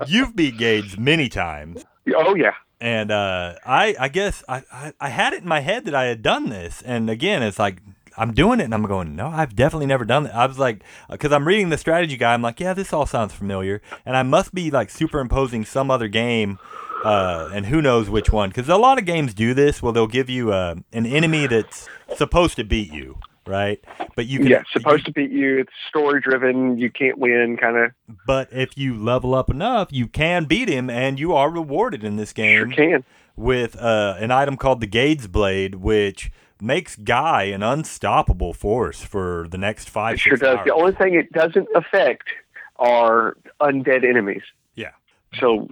You've beat Gades many times. Oh yeah. And uh, I, I guess I, I, I had it in my head that I had done this. And again, it's like I'm doing it, and I'm going, no, I've definitely never done it. I was like, because I'm reading the strategy guide, I'm like, yeah, this all sounds familiar, and I must be like superimposing some other game. Uh, and who knows which one? Because a lot of games do this. Well, they'll give you uh, an enemy that's supposed to beat you, right? But you can, yeah, supposed to beat you. It's story driven. You can't win, kind of. But if you level up enough, you can beat him, and you are rewarded in this game. Sure can. with uh, an item called the Gades Blade, which makes Guy an unstoppable force for the next five. It sure does. hours. The only thing it doesn't affect are undead enemies. Yeah. So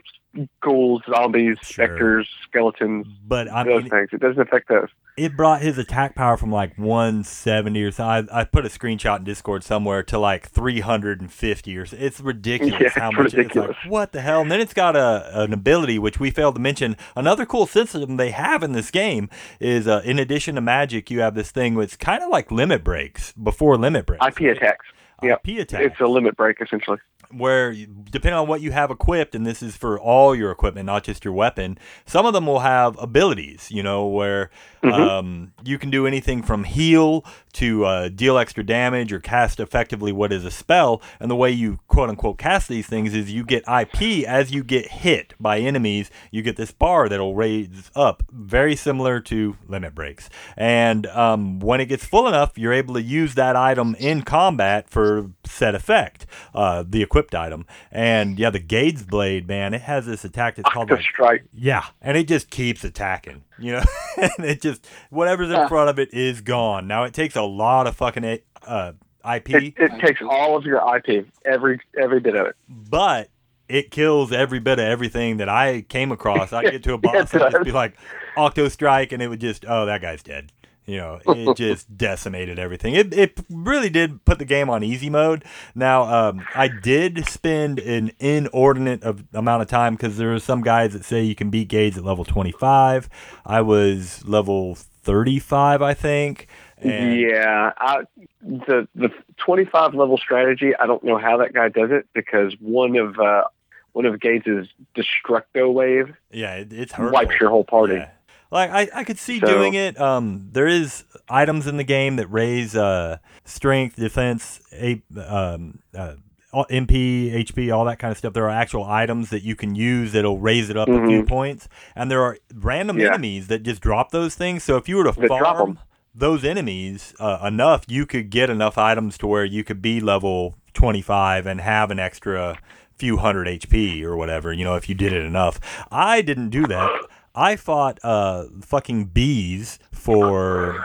ghouls, zombies, Sure. specters, skeletons, But I those mean, things. It doesn't affect those. it brought his attack power from like 170 or so. I, I put a screenshot in Discord somewhere to like 350 or so. It's ridiculous Yeah, how much ridiculous. it's like. What the hell? And then it's got a an ability which we failed to mention. Another cool system they have in this game is uh, in addition to magic, you have this thing which kind of like limit breaks before limit breaks. IP attacks. Yep. IP attack. It's a limit break essentially. Where depending on what you have equipped, and this is for all your equipment, not just your weapon, some of them will have abilities, you know, where um, you can do anything from heal to uh, deal extra damage or cast effectively what is a spell. And the way you quote unquote cast these things is you get IP as you get hit by enemies, you get this bar that'll raise up, very similar to limit breaks. And um, when it gets full enough, you're able to use that item in combat for set effect, uh, the equipped item. And yeah, the Gades Blade, man, it has this attack that's called The like strike. yeah, and it just keeps attacking, you know, and it just whatever's in front of it is gone. Now it takes a lot of fucking uh, IP, It, it takes all of your IP, every every bit of it. but it kills every bit of everything that I came across. I get to a boss and just be like Octo Strike, and it would just oh that guy's dead. You know, it just decimated everything. It, it really did put the game on easy mode. Now, um, I did spend an inordinate of, amount of time because there are some guys that say you can beat Gades at level 25. I was level 35, I think. And yeah, I, the the twenty five level strategy. I don't know how that guy does it because one of uh, one of Gades's destructo wave yeah, it, it's hurtful. wipes your whole party. Yeah. Like I, I could see So- doing it. Um, there is items in the game that raise uh, strength, defense, a, um, uh, MP, HP, all that kind of stuff. There are actual items that you can use that'll raise it up a few points, and there are random Mm-hmm. Yeah. enemies that just drop those things. So if you were to drop farm those enemies uh, enough, you could get enough items to where you could be level 25 and have an extra few hundred HP or whatever, you know, if you did it enough. I didn't do that. I fought uh, fucking bees for,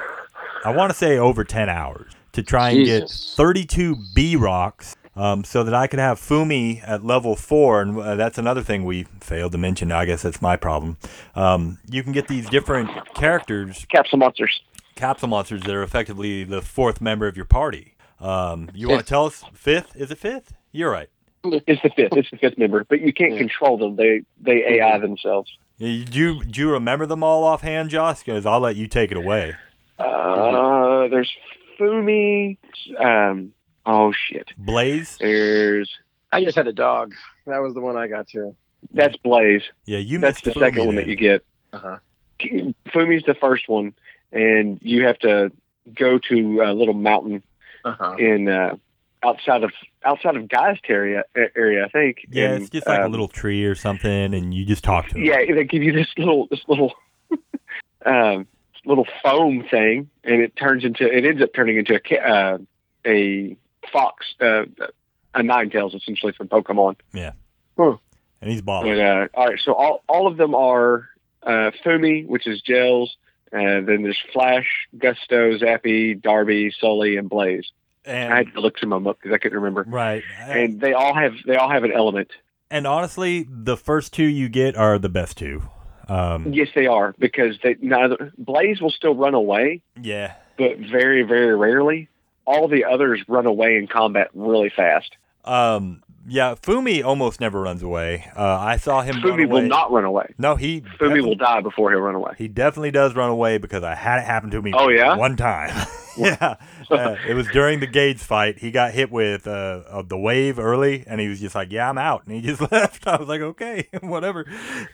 I want to say over 10 hours to try and Jesus. get 32 bee rocks. Um, so that I could have Foomy at level four, and uh, that's another thing we failed to mention. I guess that's my problem. Um, you can get these different characters Capsule monsters. capsule monsters that are effectively the fourth member of your party. Um, you want to tell us fifth? Is it fifth? You're right. It's the fifth. It's the fifth member, but you can't Yeah. control them. They they AI themselves. Yeah, Do you, do you remember them all offhand, Josh? Because I'll let you take it away. Uh, there's Foomy. Um, oh shit. Blaze. There's I just had a dog. That was the one I got to. that's Blaze. Yeah, you That's the missed second Foomy one that you get. Uh-huh. Foomy's the first one, and you have to go to a little mountain Uh-huh. in uh, outside of outside of Guy's area. Area, I think. Yeah, And, it's just like a um, little tree or something, and you just talk to him. Yeah, they give you this little this little um, little foam thing, and it turns into it ends up turning into a uh, a fox, uh, a nine tails essentially from Pokemon. Yeah. And he's balling. But uh, all right, so all all of them are uh, Foomy, which is gels. Uh, then there's Flash, Gusto, Zappy, Darbi, Sully, and Blaze. I And had to look some of them up because I couldn't remember. right, And they all have they all have an element. and honestly, the first two you get are the best two. Um, Yes, they are because they neither Blaze will still run away, yeah, but very very rarely. all the others run away in combat really fast. Um, yeah, Foomy almost never runs away. Uh, I saw him Foomy will not run away. No, he Foomy will die before he'll run away. He definitely does run away because I had it happen to me. Oh, yeah? one time. yeah, uh, it was during the Gades fight. He got hit with uh, uh, the wave early, and he was just like, "Yeah, I'm out," and he just left. I was like, "Okay, whatever."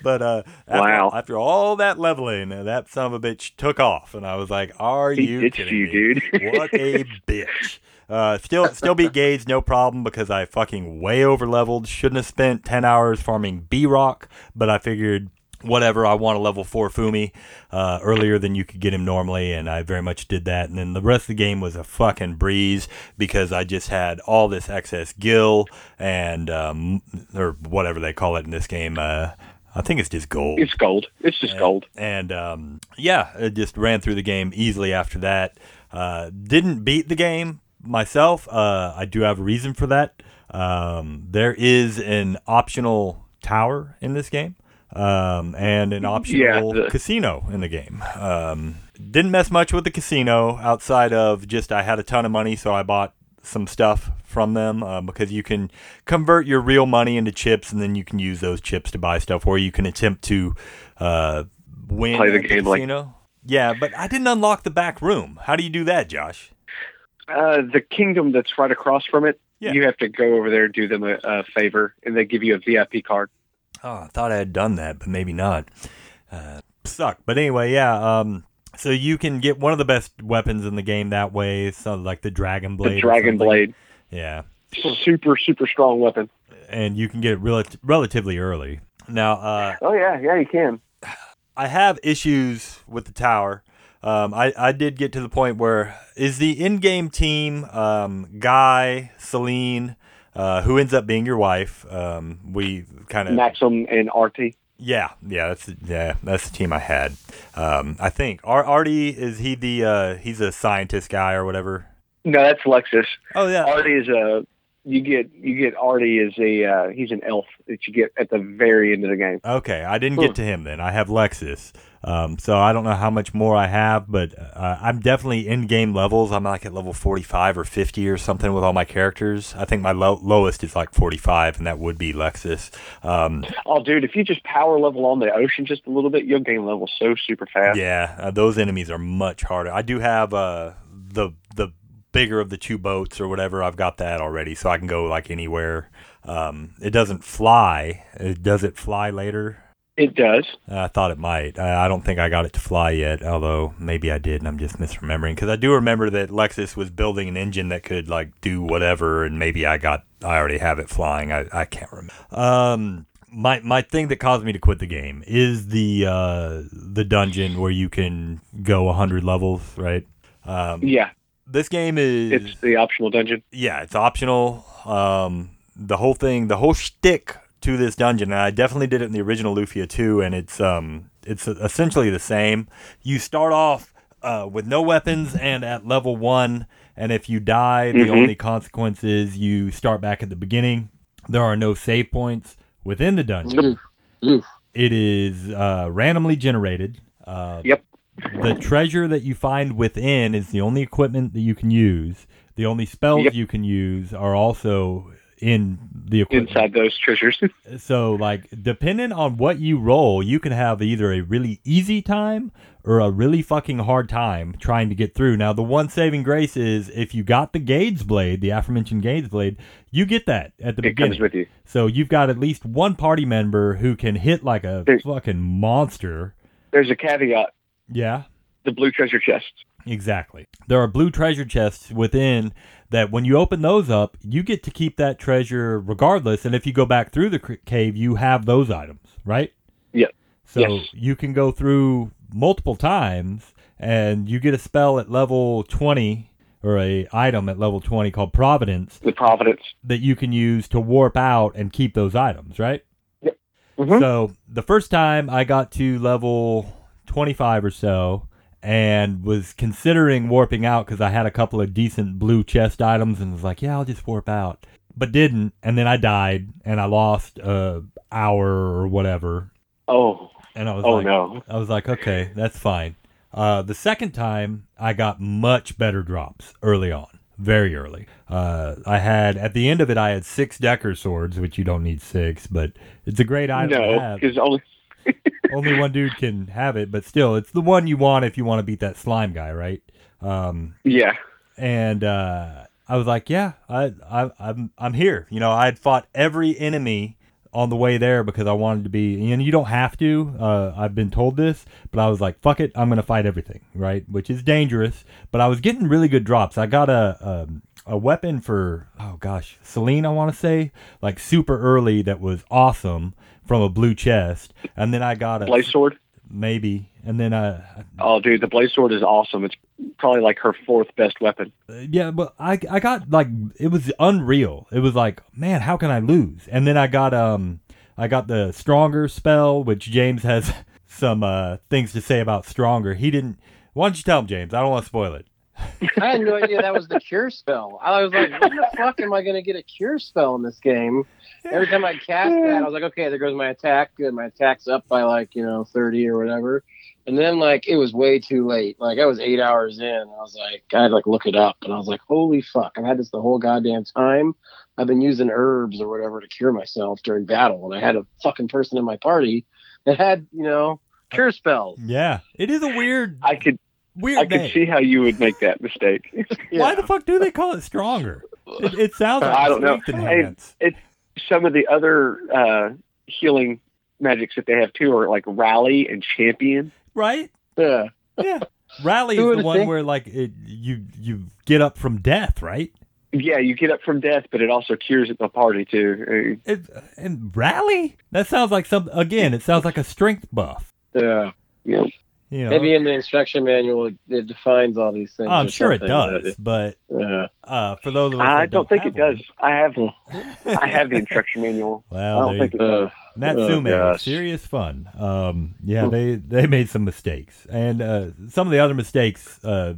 But uh, after, Wow. after all that leveling, uh, that son of a bitch took off, and I was like, "Are He you kidding you, me? dude. what a bitch!" Uh, still, still beat Gades, no problem, because I fucking way over leveled. Shouldn't have spent ten hours farming B Rock, but I figured whatever. I want a level four Foomy uh, earlier than you could get him normally, and I very much did that. And then the rest of the game was a fucking breeze because I just had all this excess gill and um, or whatever they call it in this game. Uh, I think it's just gold. It's gold. It's just gold. And um, yeah, it just ran through the game easily after that. Uh, didn't beat the game myself. Uh, I do have a reason for that. Um, there is an optional tower in this game. Um, and an optional the- casino in the game. Um, didn't mess much with the casino outside of just I had a ton of money, so I bought some stuff from them uh, because you can convert your real money into chips, and then you can use those chips to buy stuff, or you can attempt to uh, win Play the game like- casino. yeah, but I didn't unlock the back room. How do you do that, Josh? Uh, the kingdom that's right across from it, Yeah. you have to go over there, do them a, a favor, and they give you a VIP card. Oh, I thought I had done that, but maybe not. Uh, suck. But anyway, yeah. Um, so you can get one of the best weapons in the game that way, so like the Dragon Blade. The dragon blade, Yeah, super super strong weapon. and you can get it rel- relatively early. Now, uh, Oh yeah, yeah, you can. I have issues with the tower. Um, I, I did get to the point where is the in-game team um, Guy, Selan, uh, who ends up being your wife. Um, we kind of Maxim and RT. Yeah, yeah, that's yeah, that's the team I had. Um, I think Ar- Artie is he the uh, he's a scientist guy or whatever. No, that's Lexis. Oh yeah, Artie is a you get you get Artie is a uh, he's an elf that you get at the very end of the game. okay. I didn't get to him then. I have Lexis, um, so I don't know how much more I have, but uh, I'm definitely in game levels. I'm like at level 45 or 50 or something with all my characters. I think my low- lowest is like 45, and that would be Lexis. Um, Oh, dude, if you just power level on the ocean just a little bit, you'll gain level so super fast. Yeah, uh, those enemies are much harder. I do have uh, the the bigger of the two boats or whatever. I've got that already, so I can go like anywhere. Um, it doesn't fly. It, does it fly later? It does. I thought it might. I, I don't think I got it to fly yet, although maybe I did, and I'm just misremembering. Because I do remember that Lexis was building an engine that could like do whatever, and maybe I got. I already have it flying. I, I can't remember. Um, my my thing that caused me to quit the game is the uh the dungeon where you can go 100 levels, right? Um, Yeah, this game is it's the optional dungeon. yeah, it's optional. Um, the whole thing, the whole shtick to this dungeon, and I definitely did it in the original Lufia too, and it's um, it's essentially the same. You start off uh, with no weapons and at level one, and if you die, the Mhm. only consequence is you start back at the beginning. There are no save points within the dungeon. It is uh, randomly generated. Uh, Yep. The treasure that you find within is the only equipment that you can use. The only spells Yep. you can use are also in the equipment. Inside those treasures. So, like, depending on what you roll, you can have either a really easy time or a really fucking hard time trying to get through. Now, the one saving grace is if you got the Gades blade, the aforementioned Gades blade, you get that at the it beginning. comes with you. So you've got at least one party member who can hit like a There's- fucking monster. There's a caveat: Yeah, the blue treasure chest. exactly. There are blue treasure chests within that when you open those up, you get to keep that treasure regardless. And if you go back through the cave, you have those items, right? Yeah. So Yes. you can go through multiple times and you get a spell at level 20 or a item at level 20 called Providence The Providence. that you can use to warp out and keep those items, right? Mhm. So the first time I got to level 25 or so and was considering warping out because I had a couple of decent blue chest items and was like, yeah, I'll just warp out. But didn't. And then I died and I lost a hour or whatever. Oh, And I was oh like, no. I was like, okay, that's fine. Uh, the second time, I got much better drops early on. very early. Uh, I had at the end of it, I had six Dekar swords, which you don't need six, but it's a great item to no, because only Only one dude can have it, but still, it's the one you want if you want to beat that slime guy, right? Um, yeah, and uh, I was like, yeah, I, I, I'm, I'm here. You know, I had fought every enemy on the way there because I wanted to be. And you don't have to. Uh, I've been told this, but I was like, fuck it, I'm gonna fight everything, right? Which is dangerous. But I was getting really good drops. I got a. a a weapon for oh gosh Selan I want to say like super early that was awesome from a blue chest and then I got a blaze sword. maybe and then I. Oh, dude, the blaze sword is awesome. It's probably like her fourth best weapon. yeah, but I I got like it was unreal. It was like, man, how can I lose? And then I got um I got the stronger spell, which James has some uh things to say about stronger. He didn't. Why don't you tell him, James? I don't want to spoil it. I had no idea that was the cure spell. I was like, when the fuck am I going to get a cure spell in this game? Every time I cast that, I was like, okay, there goes my attack. Good, my attack's up by like you know thirty or whatever. And then like it was way too late. Like I was eight hours in. I was like, I had to like look it up, and I was like, holy fuck! I've had this the whole goddamn time. I've been using herbs or whatever to cure myself during battle, and I had a fucking person in my party that had you know cure spells. Yeah, it is a weird I could weird I could name. see how you would make that mistake. Why the fuck do they call it stronger? It, it sounds like I don't know. strength Hey, enhance. Some of the other uh, healing magics that they have too are like rally and champion. right? Yeah. Yeah. Rally is the would've one think- where like it, you you get up from death, right? Yeah, you get up from death, but it also cures at the party too. It, and rally? That sounds like some again. It sounds like a strength buff. Yeah. Yeah. You know, Maybe in the instruction manual it- it defines all these things. I'm sure it does, but but, Yeah. uh, for those of us, I that don't think have it does. one- I have I have the instruction manual. I Well, don't there think it go. does. Uh, Natsume, Oh, serious fun. Um, yeah, they they made some mistakes, and uh, some of the other mistakes uh,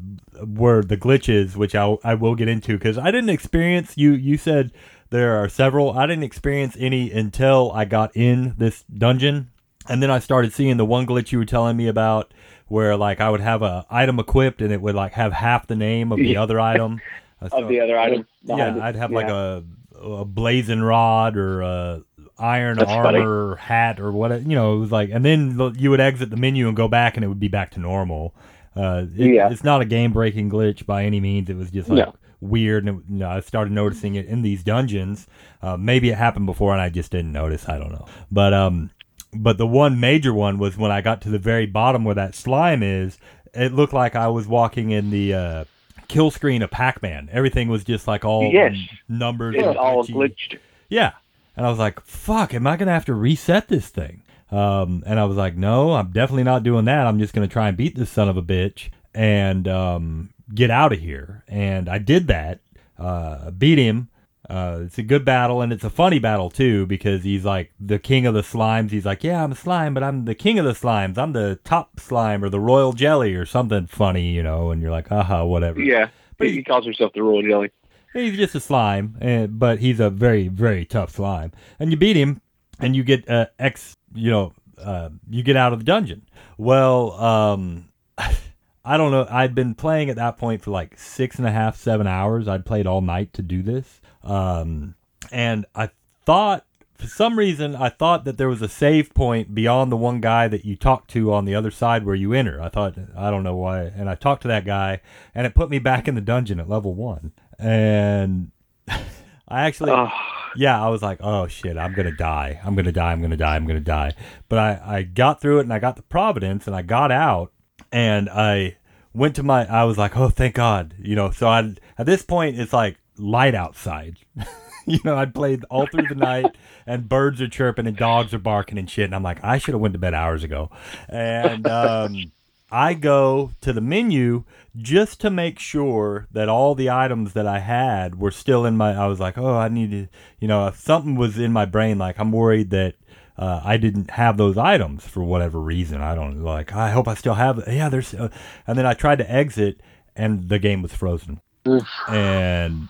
were the glitches, which I I will get into because I didn't experience. You you said there are several. I didn't experience any until I got in this dungeon, and then I started seeing the one glitch you were telling me about, where like I would have a item equipped and it would like have half the name of the other item. Uh, Of the other item. yeah. I'd have like a a blazing rod or a iron That's funny. armor hat or what you know. It was like, and then you would exit the menu and go back, and it would be back to normal. Uh, it- Yeah. it's not a game breaking glitch by any means. It was just like No. weird, and it, you know, I started noticing it in these dungeons. Uh, maybe it happened before, and I just didn't notice. I don't know, but um, but the one major one was when I got to the very bottom where that slime is. It looked like I was walking in the uh, kill screen of Pac-Man. Everything was just like all Yes. numbers. And all glitched. Yeah, and I was like, "Fuck, am I gonna have to reset this thing?" Um, and I was like, "No, I'm definitely not doing that. I'm just gonna try and beat this son of a bitch and um, get out of here." And I did that. Uh, beat him. Uh, it's a good battle and it's a funny battle too because he's like the king of the slimes. He's like, yeah, I'm a slime, but I'm the king of the slimes. I'm the top slime or the royal jelly or something funny, you know. And you're like, aha, whatever. Yeah. But he, he calls himself the Royal Jelly. He's just a slime, and, but he's a very, very tough slime. And you beat him, and you get uh, X, you know, uh, you get out of the dungeon. Well, um, I don't know. I'd been playing at that point for like six and a half, seven hours. I'd played all night to do this. Um, and I thought, for some reason, I thought that there was a save point beyond the one guy that you talk to on the other side where you enter. I thought, I don't know why. And I talked to that guy, and it put me back in the dungeon at level one. And I actually. Oh, Yeah, I was like, oh shit, I'm gonna die. I'm gonna die. I'm gonna die. I'm gonna die. But I, I got through it and I got the Providence and I got out and I went to my, I was like, oh, thank God. You know, so I, at this point, it's like light outside. you know, I'd played all through the night and birds are chirping and dogs are barking and shit. And I'm like, I should have went to bed hours ago. And, um, I go to the menu just to make sure that all the items that I had were still in my. I was like, oh, I need to, you know, if something was in my brain, like I'm worried that uh, I didn't have those items for whatever reason. I don't like. I hope I still have. it. Yeah, there's. Uh, and then I tried to exit, and the game was frozen. And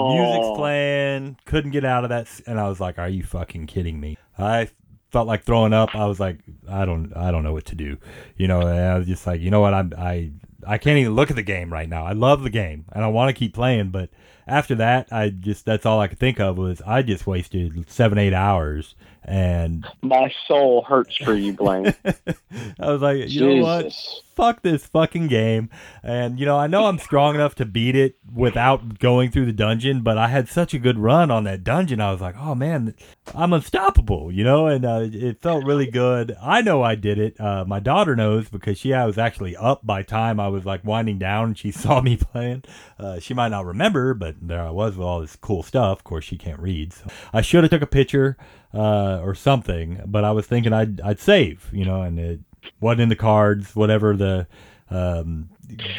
oh. music's playing couldn't get out of that and i was like are you fucking kidding me i felt like throwing up i was like i don't i don't know what to do you know and i was just like you know what i'm i I can't even look at the game right now. I love the game and I want to keep playing, but after that, I just that's all I could think of was I just wasted seven eight hours and My soul hurts for you, Blaine. I was like, you know what? Fuck this fucking game. And you know, I know I'm strong enough to beat it without going through the dungeon, but I had such a good run on that dungeon. I was like, oh man, I'm unstoppable, you know, and uh, it felt really good. I know I did it. Uh, my daughter knows because she I was actually up by time I was like winding down and she saw me playing. Uh, she might not remember, but there I was with all this cool stuff. Of course, she can't read, so I should have took a picture uh, or something. But I was thinking I'd I'd save, you know, and it wasn't in the cards, whatever the um,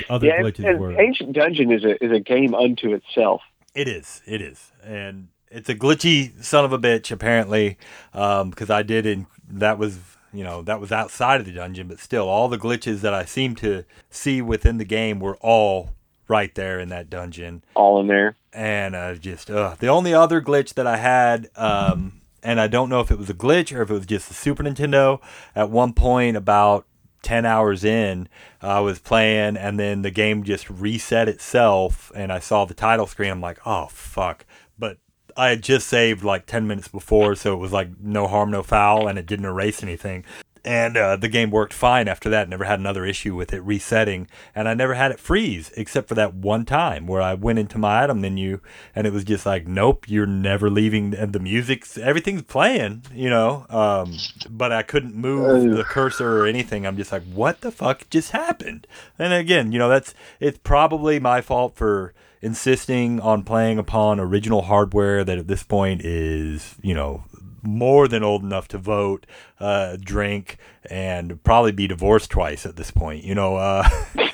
other yeah, glitches and were. Ancient Dungeon is a is a game unto itself. It is. It is. And it's a glitchy son of a bitch, apparently, because I did, and that was, you know, that was outside of the dungeon, but still, all the glitches that I seem to see within the game were all right there in that dungeon. All in there. And uh, just, uh, the only other glitch that I had, um, and I don't know if it was a glitch or if it was just the Super Nintendo, at one point, about 10 hours in, I was playing and then the game just reset itself and I saw the title screen. I'm like, oh, fuck. But I had just saved like 10 minutes before, so it was like no harm, no foul, and it didn't erase anything. And uh, the game worked fine after that. Never had another issue with it resetting. And I never had it freeze except for that one time where I went into my item menu and it was just like, nope, you're never leaving. And the music's, everything's playing, you know. Um, but I couldn't move the cursor or anything. I'm just like, what the fuck just happened? And again, you know, that's, it's probably my fault for insisting on playing upon original hardware that at this point is, you know, more than old enough to vote, uh, drink, and probably be divorced twice at this point. You know, uh,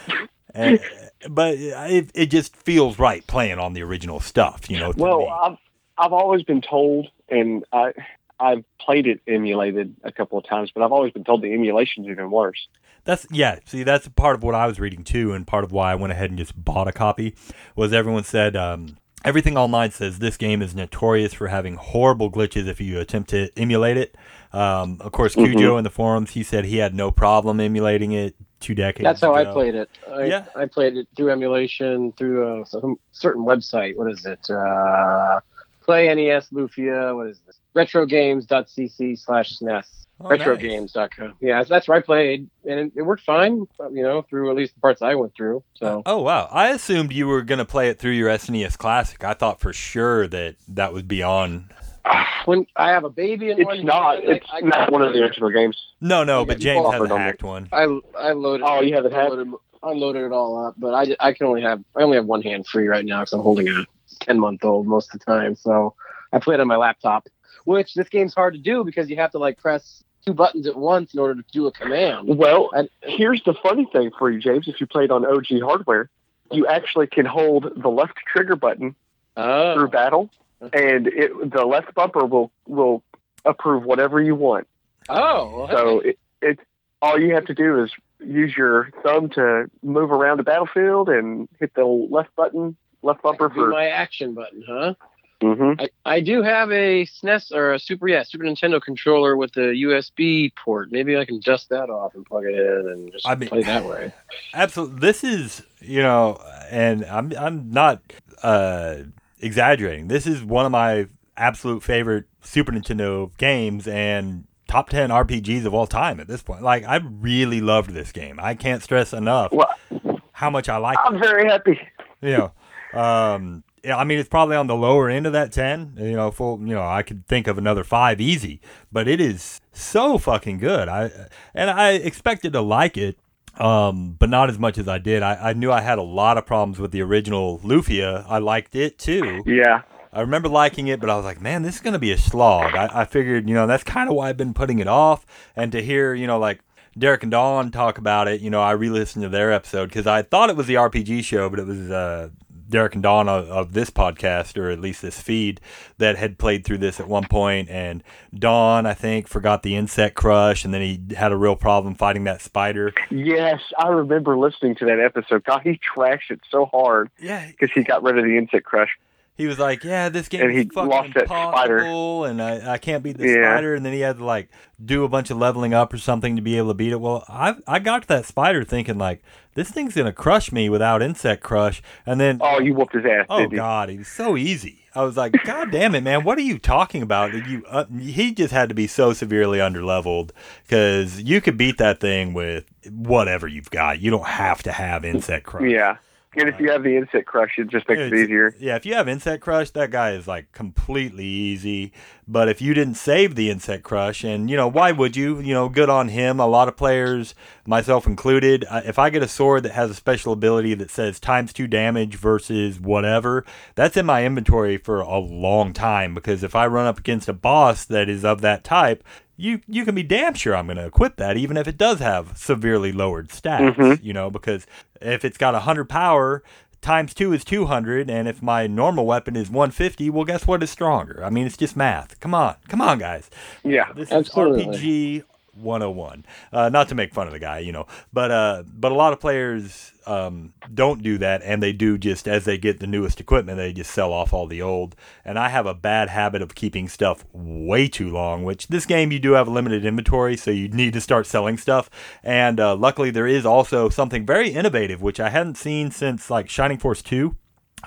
and, but it, it just feels right playing on the original stuff. You know, Well, me. I've I've always been told, and I I've played it emulated a couple of times, but I've always been told the emulation's even worse. That's yeah. See, that's part of what I was reading too, and part of why I went ahead and just bought a copy was everyone said um, everything online says this game is notorious for having horrible glitches if you attempt to emulate it. Um, of course, Cujo in the forums he said he had no problem emulating it two decades. That's how I played it. I, Yeah. I played it through emulation through a certain website. What is it? Uh, Play NES Lufia. What is this? Retrogames.cc slash SNES. Oh, nice. Retrogames.com. Yeah, that's where I played, and it, it worked fine. You know, through at least the parts I went through. So uh, Oh wow! I assumed you were gonna play it through your SNES Classic. I thought for sure that that would be on. when I have a baby in one It's not. hand, It's I, not one of the original games. No, no, but you James has offered a on hacked one. I I loaded. Oh, you have it hacked? loaded, I loaded it all up, but I, I can only have I only have one hand free right now because I'm holding a ten month old most of the time. So I play it on my laptop, which this game's hard to do because you have to like press two buttons at once in order to do a command. Well, And here's the funny thing for you, James. If you played on OG hardware, you actually can hold the left trigger button oh, through battle, and it, the left bumper will will approve whatever you want. oh, So okay. it, it all you have to do is use your thumb to move around the battlefield and hit the left button, left bumper for. my action button, huh? Mhm. I, I do have a SNES or a Super yeah Super Nintendo controller with a USB port. Maybe I can dust that off and plug it in and just I mean- play that way. Absolutely. This is, you know, and I'm I'm not uh, exaggerating. This is one of my absolute favorite Super Nintendo games and top 10 RPGs of all time at this point. Like I really loved this game. I can't stress enough Well, how much I like it. I'm very happy. you know um yeah, I mean it's probably on the lower end of that 10 you know full you know I could think of another 5 easy but it is so fucking good I and I expected to like it um but not as much as I did I, I knew I had a lot of problems with the original Lufia I liked it too Yeah. I remember liking it, but I was like, man, this is going to be a slog. I, I figured, you know, that's kind of why I've been putting it off. And to hear, you know, like Derek and Dawn talk about it, you know, I re listened to their episode because I thought it was the RPG show, but it was uh, Derek and Dawn of, of this podcast, or at least this feed, that had played through this at one point. And Dawn, I think, forgot the insect crush, and then he had a real problem fighting that spider. Yes, I remember listening to that episode. God, he trashed it so hard Yeah, because he got rid of the insect crush. He was like, "Yeah, this game And he is fucking lost that spider. impossible, and I, I can't beat the Yeah. spider." And then he had to like do a bunch of leveling up or something to be able to beat it. Well, I I got to that spider thinking like, this thing's gonna crush me without insect crush, and then Oh, you whooped his ass, Oh? God, he was so easy. I was like, God damn it, man! What are you talking about? You, uh, he just had to be so severely underleveled because you could beat that thing with whatever you've got. You don't have to have insect crush. Yeah. And if you have the insect crush, it just makes it easier. Yeah, if you have insect crush, that guy is like completely easy. But if you didn't save the insect crush, and you know why would you? You know, good on him. A lot of players, myself included, uh, if I get a sword that has a special ability that says times two damage versus whatever, that's in my inventory for a long time. Because if I run up against a boss that is of that type. You, you can be damn sure I'm going to equip that, even if it does have severely lowered stats. Mhm. You know, because if it's got 100 power, times two is 200 and if my normal weapon is 150 well guess what is stronger i mean it's just math come on come on guys Yeah. this Absolutely. is rpg 101 uh, not to make fun of the guy you know but uh, but a lot of players um, don't do that and they do just as they get the newest equipment they just sell off all the old and i have a bad habit of keeping stuff way too long which this game you do have a limited inventory so you need to start selling stuff and uh, luckily there is also something very innovative which i hadn't seen since like shining force 2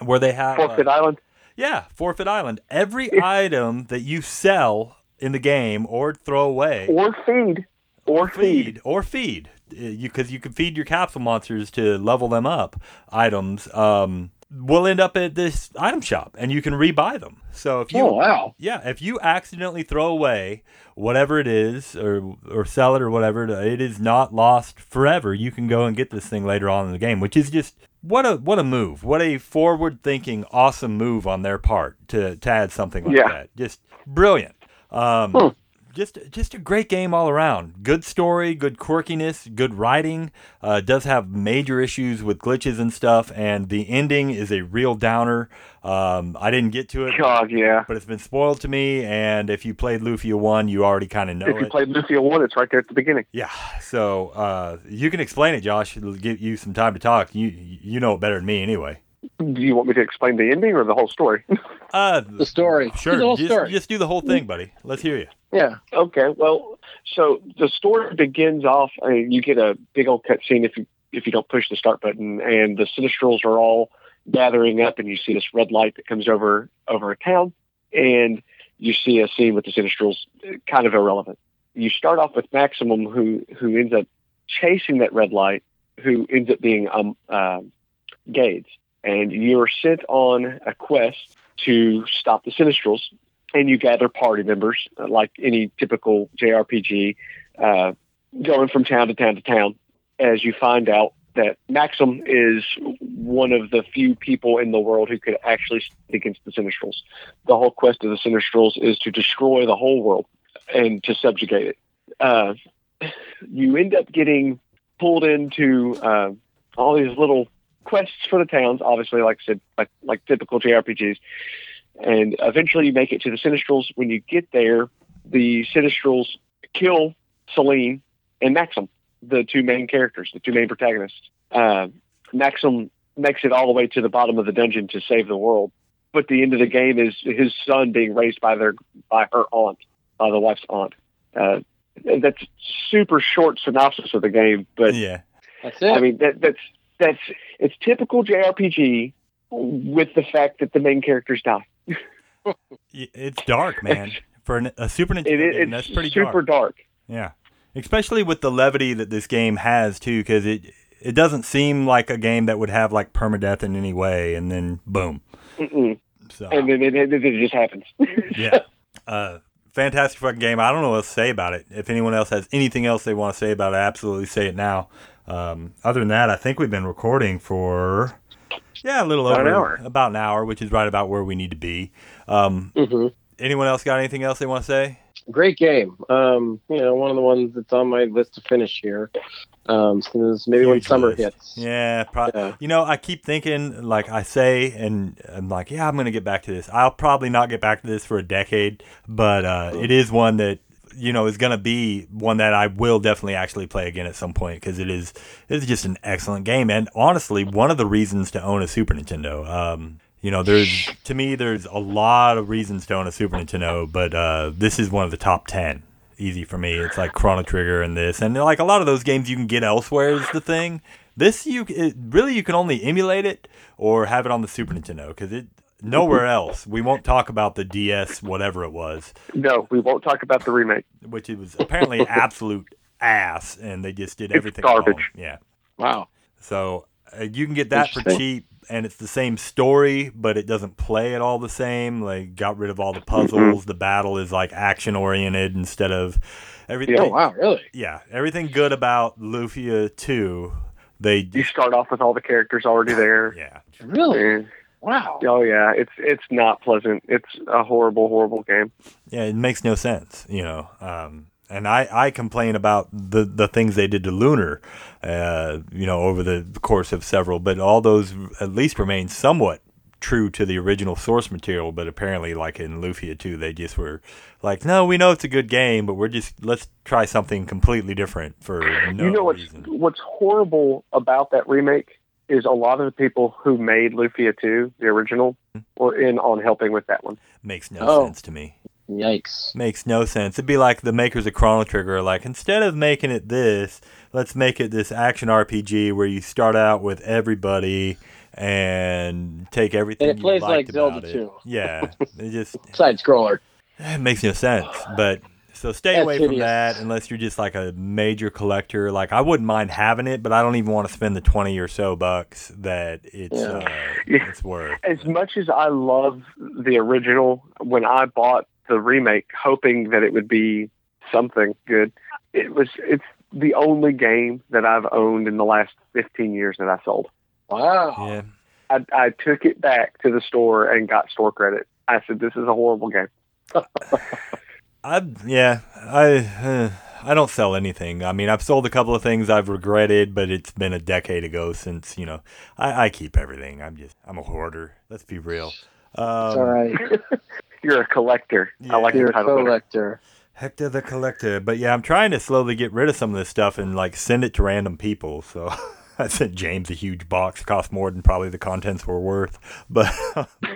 where they have uh, Forfeit Island. yeah, Forfeit Island. Every item that you sell in the game or throw away Or feed. Or feed. or feed uh, you because you can feed your capsule monsters to level them up items um will end up at this item shop and you can rebuy them so if you Oh wow. yeah, if you accidentally throw away whatever it is or or sell it or whatever, it is not lost forever. You can go and get this thing later on in the game, which is just what a what a move. What a forward-thinking awesome move on their part to to add something like Yeah. that. Just brilliant. Um Hmm. just just a great game all around. Good story, good quirkiness, good writing. Uh, does have major issues with glitches and stuff, and the ending is a real downer. Um, I didn't get to it, God, yeah. but it's been spoiled to me. And if you played Lufia one, you already kind of know If you it. played Lufia 1, it's right there at the beginning. yeah, so uh, you can explain it, Josh. It'll give you some time to talk. You you know it better than me, anyway. Do you want me to explain the ending or the whole story? Uh, The story. sure, The whole just, story. just do the whole thing, buddy. Let's hear you. Yeah. Okay, well, so the story begins off. I mean, you get a big old cutscene if you if you don't push the start button, and the Sinistrals are all gathering up, and you see this red light that comes over over a town, and you see a scene with the Sinistrals, kind of irrelevant. You start off with Maximum, who who ends up chasing that red light, who ends up being um uh, Gades, and you're sent on a quest to stop the Sinistrals and you gather party members uh, like any typical JRPG, uh, going from town to town to town. As you find out that Maxim is one of the few people in the world who could actually stand against the Sinistrals. The whole quest of the Sinistrals is to destroy the whole world and to subjugate it. Uh, you end up getting pulled into uh, all these little quests for the towns. Obviously, like I said, like like typical JRPGs and eventually you make it to the Sinistrals. When you get there, the Sinistrals kill Selan and Maxim, the two main characters, the two main protagonists. Uh, Maxim makes it all the way to the bottom of the dungeon to save the world, but the end of the game is his son being raised by their by her aunt, by the wife's aunt. Uh, that's super short synopsis of the game, but Yeah. That's it. I mean that that's that's it's typical JRPG with the fact that the main characters die. It's dark, man. For an, a Super Nintendo It, game, that's pretty super dark. dark. Yeah, especially with the levity that this game has too, because it it doesn't seem like a game that would have like permadeath in any way, and then boom. Mm-mm. So And then it, it, it just happens. yeah, uh, fantastic fucking game. I don't know what else to say about it. If anyone else has anything else they want to say about it, absolutely say it now. Um, other than that, I think we've been recording for yeah a little About an over hour. about an hour, which is right about where we need to be. Um, hmm anyone else got anything else they want to say? Great game. Um, you know, one of the ones that's on my list to finish here. Um, since maybe when summer list. hits. Yeah, pro- Yeah. you know, I keep thinking, like I say, and I'm like, yeah, I'm gonna get back to this. I'll probably not get back to this for a decade, but uh, it is one that you know is gonna be one that I will definitely actually play again at some point because it is it is just an excellent game, and honestly, one of the reasons to own a Super Nintendo. Um, you know, there's to me, there's a lot of reasons to own a Super Nintendo, but uh, this is one of the top ten. Easy for me. It's like Chrono Trigger and this, and like a lot of those games you can get elsewhere is the thing. This you it, really you can only emulate it or have it on the Super Nintendo because it nowhere else. We won't talk about the DS, whatever it was, No, we won't talk about the remake. which it was apparently absolute ass, and they just did It's everything garbage. wrong. Yeah. Wow. So uh, you can get that for cheap, and it's the same story, but it doesn't play at all the same. Like got rid of all the Mm-hmm. puzzles. The battle is like action oriented instead of everything. Oh wow, really? Yeah, everything good about Lufia two. They You start off with all the characters already there. yeah. Really? And- Wow. oh yeah, it's it's not pleasant. It's a horrible, horrible game. Yeah, it makes no sense, you know. Um, and I, I complain about the, the things they did to Lunar, uh, you know, over the course of several, but all those at least remain somewhat true to the original source material. But apparently, like in Lufia 2, they just were like, no, we know it's a good game, but we're just, let's try something completely different for no you know what's reason. what's horrible about that remake is a lot of the people who made Lufia 2, the original, mm-hmm. were in on helping with that one. Makes no Oh. sense to me. Yikes. Makes no sense. It'd be like the makers of Chrono Trigger are like, instead of making it this, let's make it this action RPG where you start out with everybody and take everything. And it you plays liked like Zelda about it. 2. Yeah, it just Side scroller. it makes no sense. But so stay That's away from that unless you're just like a major collector. Like I wouldn't mind having it, but I don't even want to spend the twenty or so bucks that it's Yeah. uh, Yeah. it's worth. As much as I love the original, when I bought the remake, hoping that it would be something good, it was it's the only game that I've owned in the last 15 years that I sold. Wow. Yeah. I, I took it back to the store and got store credit. I said, "This is a horrible game." I yeah, I uh, I don't sell anything. I mean, I've sold a couple of things I've regretted, but it's been a decade ago since you know. I, I keep everything. I'm just I'm a hoarder. Let's be real. Um, It's all right. You're a collector. Yeah. I like You're your a title better. collector. Hector the Collector. But yeah, I'm trying to slowly get rid of some of this stuff and like send it to random people. So I sent James a huge box, cost more than probably the contents were worth, but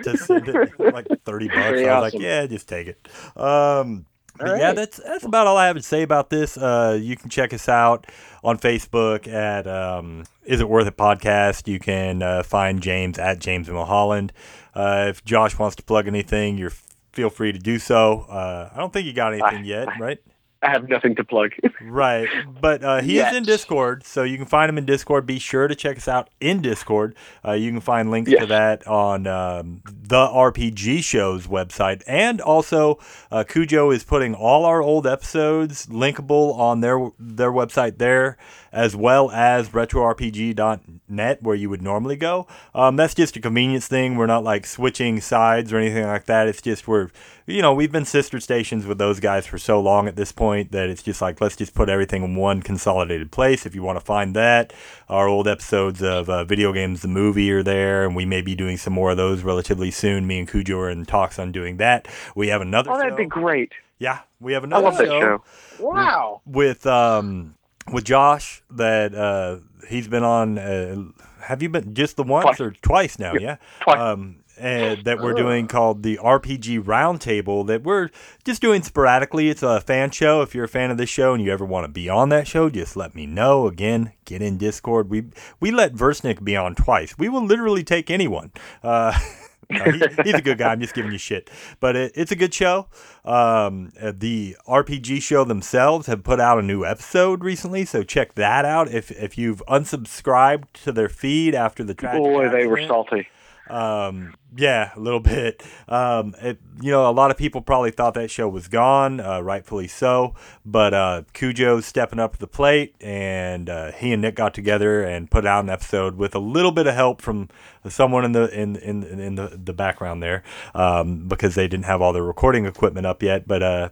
to send it like thirty bucks. Pretty I was awesome. like, yeah, just take it. Um, All yeah, that's that's about all I have to say about this. Uh, you can check us out on Facebook at um, Is It Worth It Podcast. You can uh, find James at James Mulholland. Uh, if Josh wants to plug anything, you're feel free to do so. Uh, I don't think you got anything yet, right? I have nothing to plug. Right, but uh, he is in Discord, so you can find him in Discord. Be sure to check us out in Discord. Uh, you can find links to that on um, the RPG Show's website, and also uh, Cujo is putting all our old episodes linkable on their their website there, as well as RetroRPG.net, where you would normally go. Um, that's just a convenience thing. We're not like switching sides or anything like that. It's just we're you know, we've been sister stations with those guys for so long at this point that it's just like, let's just put everything in one consolidated place. If you want to find that, our old episodes of uh, Video Games the Movie are there, and we may be doing some more of those relatively soon. Me and Cujo are in talks on doing that. We have another Oh, that'd show. be great. Yeah, we have another I love that show. Wow. with um with Josh that uh he's been on uh, have you been just the once Twice. or twice now Yeah, yeah twice. um and that we're doing called the RPG Roundtable that we're just doing sporadically. It's a fan show. If you're a fan of this show and you ever want to be on that show, just let me know. Again, get in Discord. We we let Versnick be on twice. We will literally take anyone. Uh, he, he's a good guy. I'm just giving you shit, but it, it's a good show. Um, uh, the RPG show themselves have put out a new episode recently, so check that out. If if you've unsubscribed to their feed after the tragic Boy, they were salty. Um, yeah, a little bit. Um, it, you know, a lot of people probably thought that show was gone, uh, rightfully so. But uh, Cujo's stepping up the plate, and uh, he and Nick got together and put out an episode with a little bit of help from someone in the in in, in the, the background there, um, because they didn't have all their recording equipment up yet. But uh,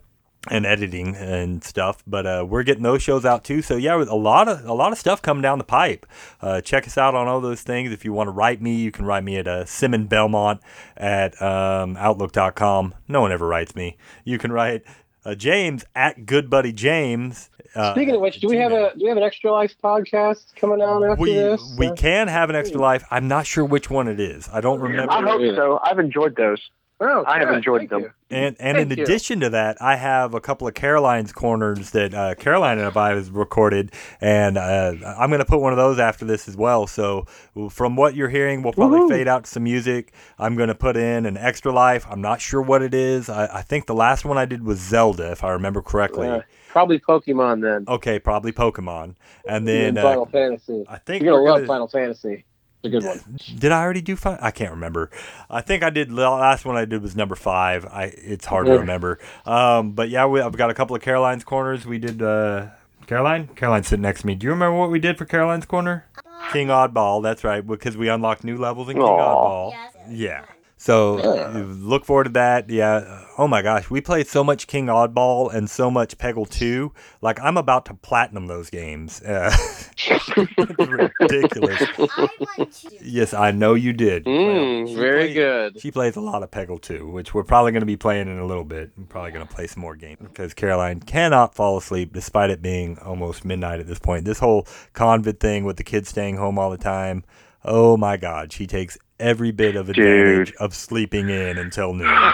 and editing and stuff. But uh, we're getting those shows out too. So yeah, a lot of a lot of stuff coming down the pipe. Uh, check us out on all those things. If you want to write me, you can write me at uh, Simon Belmont at um, Outlook.com. No one ever writes me. You can write Uh, James at Good Buddy James. Uh, Speaking of which, do we have a do we have an extra life podcast coming out after we this? we Uh, can have an extra life. I'm not sure which one it is. I don't remember. I hope so. I've enjoyed those. Oh, I have good. enjoyed Thank them. you. And and in Thank you. addition to that, I have a couple of Caroline's corners that uh, Caroline and I have recorded, and uh, I'm going to put one of those after this as well. So from what you're hearing, we'll probably Woohoo. fade out to some music. I'm going to put in an extra life. I'm not sure what it is. I, I think the last one I did was Zelda, if I remember correctly. Uh, probably Pokemon then. Okay, probably Pokemon, and and then Final uh, Fantasy. I think You're gonna love gonna- Final Fantasy. It's a good one. Did I already do five? I can't remember. I think I did. The last one I did was number five. I it's hard to remember. Um, but yeah, we, I've got a couple of Caroline's corners. We did uh, Caroline. Caroline's sitting next to me. Do you remember what we did for Caroline's corner? King Oddball. That's right, because we unlocked new levels in King Aw. Oddball. Yes. Yeah. So Yeah. look forward to that. Yeah. Oh my gosh, we played so much King Oddball and so much Peggle 2. Like I'm about to platinum those games. Uh, ridiculous. I. Yes, I know you did. Mm, She very played- good. She plays a lot of Peggle Two, which we're probably going to be playing in a little bit. I'm probably going to play some more games because Caroline cannot fall asleep despite it being almost midnight at this point. This whole convid thing with the kids staying home all the time. Oh my God, she takes every bit of advantage Dude. of sleeping in until noon.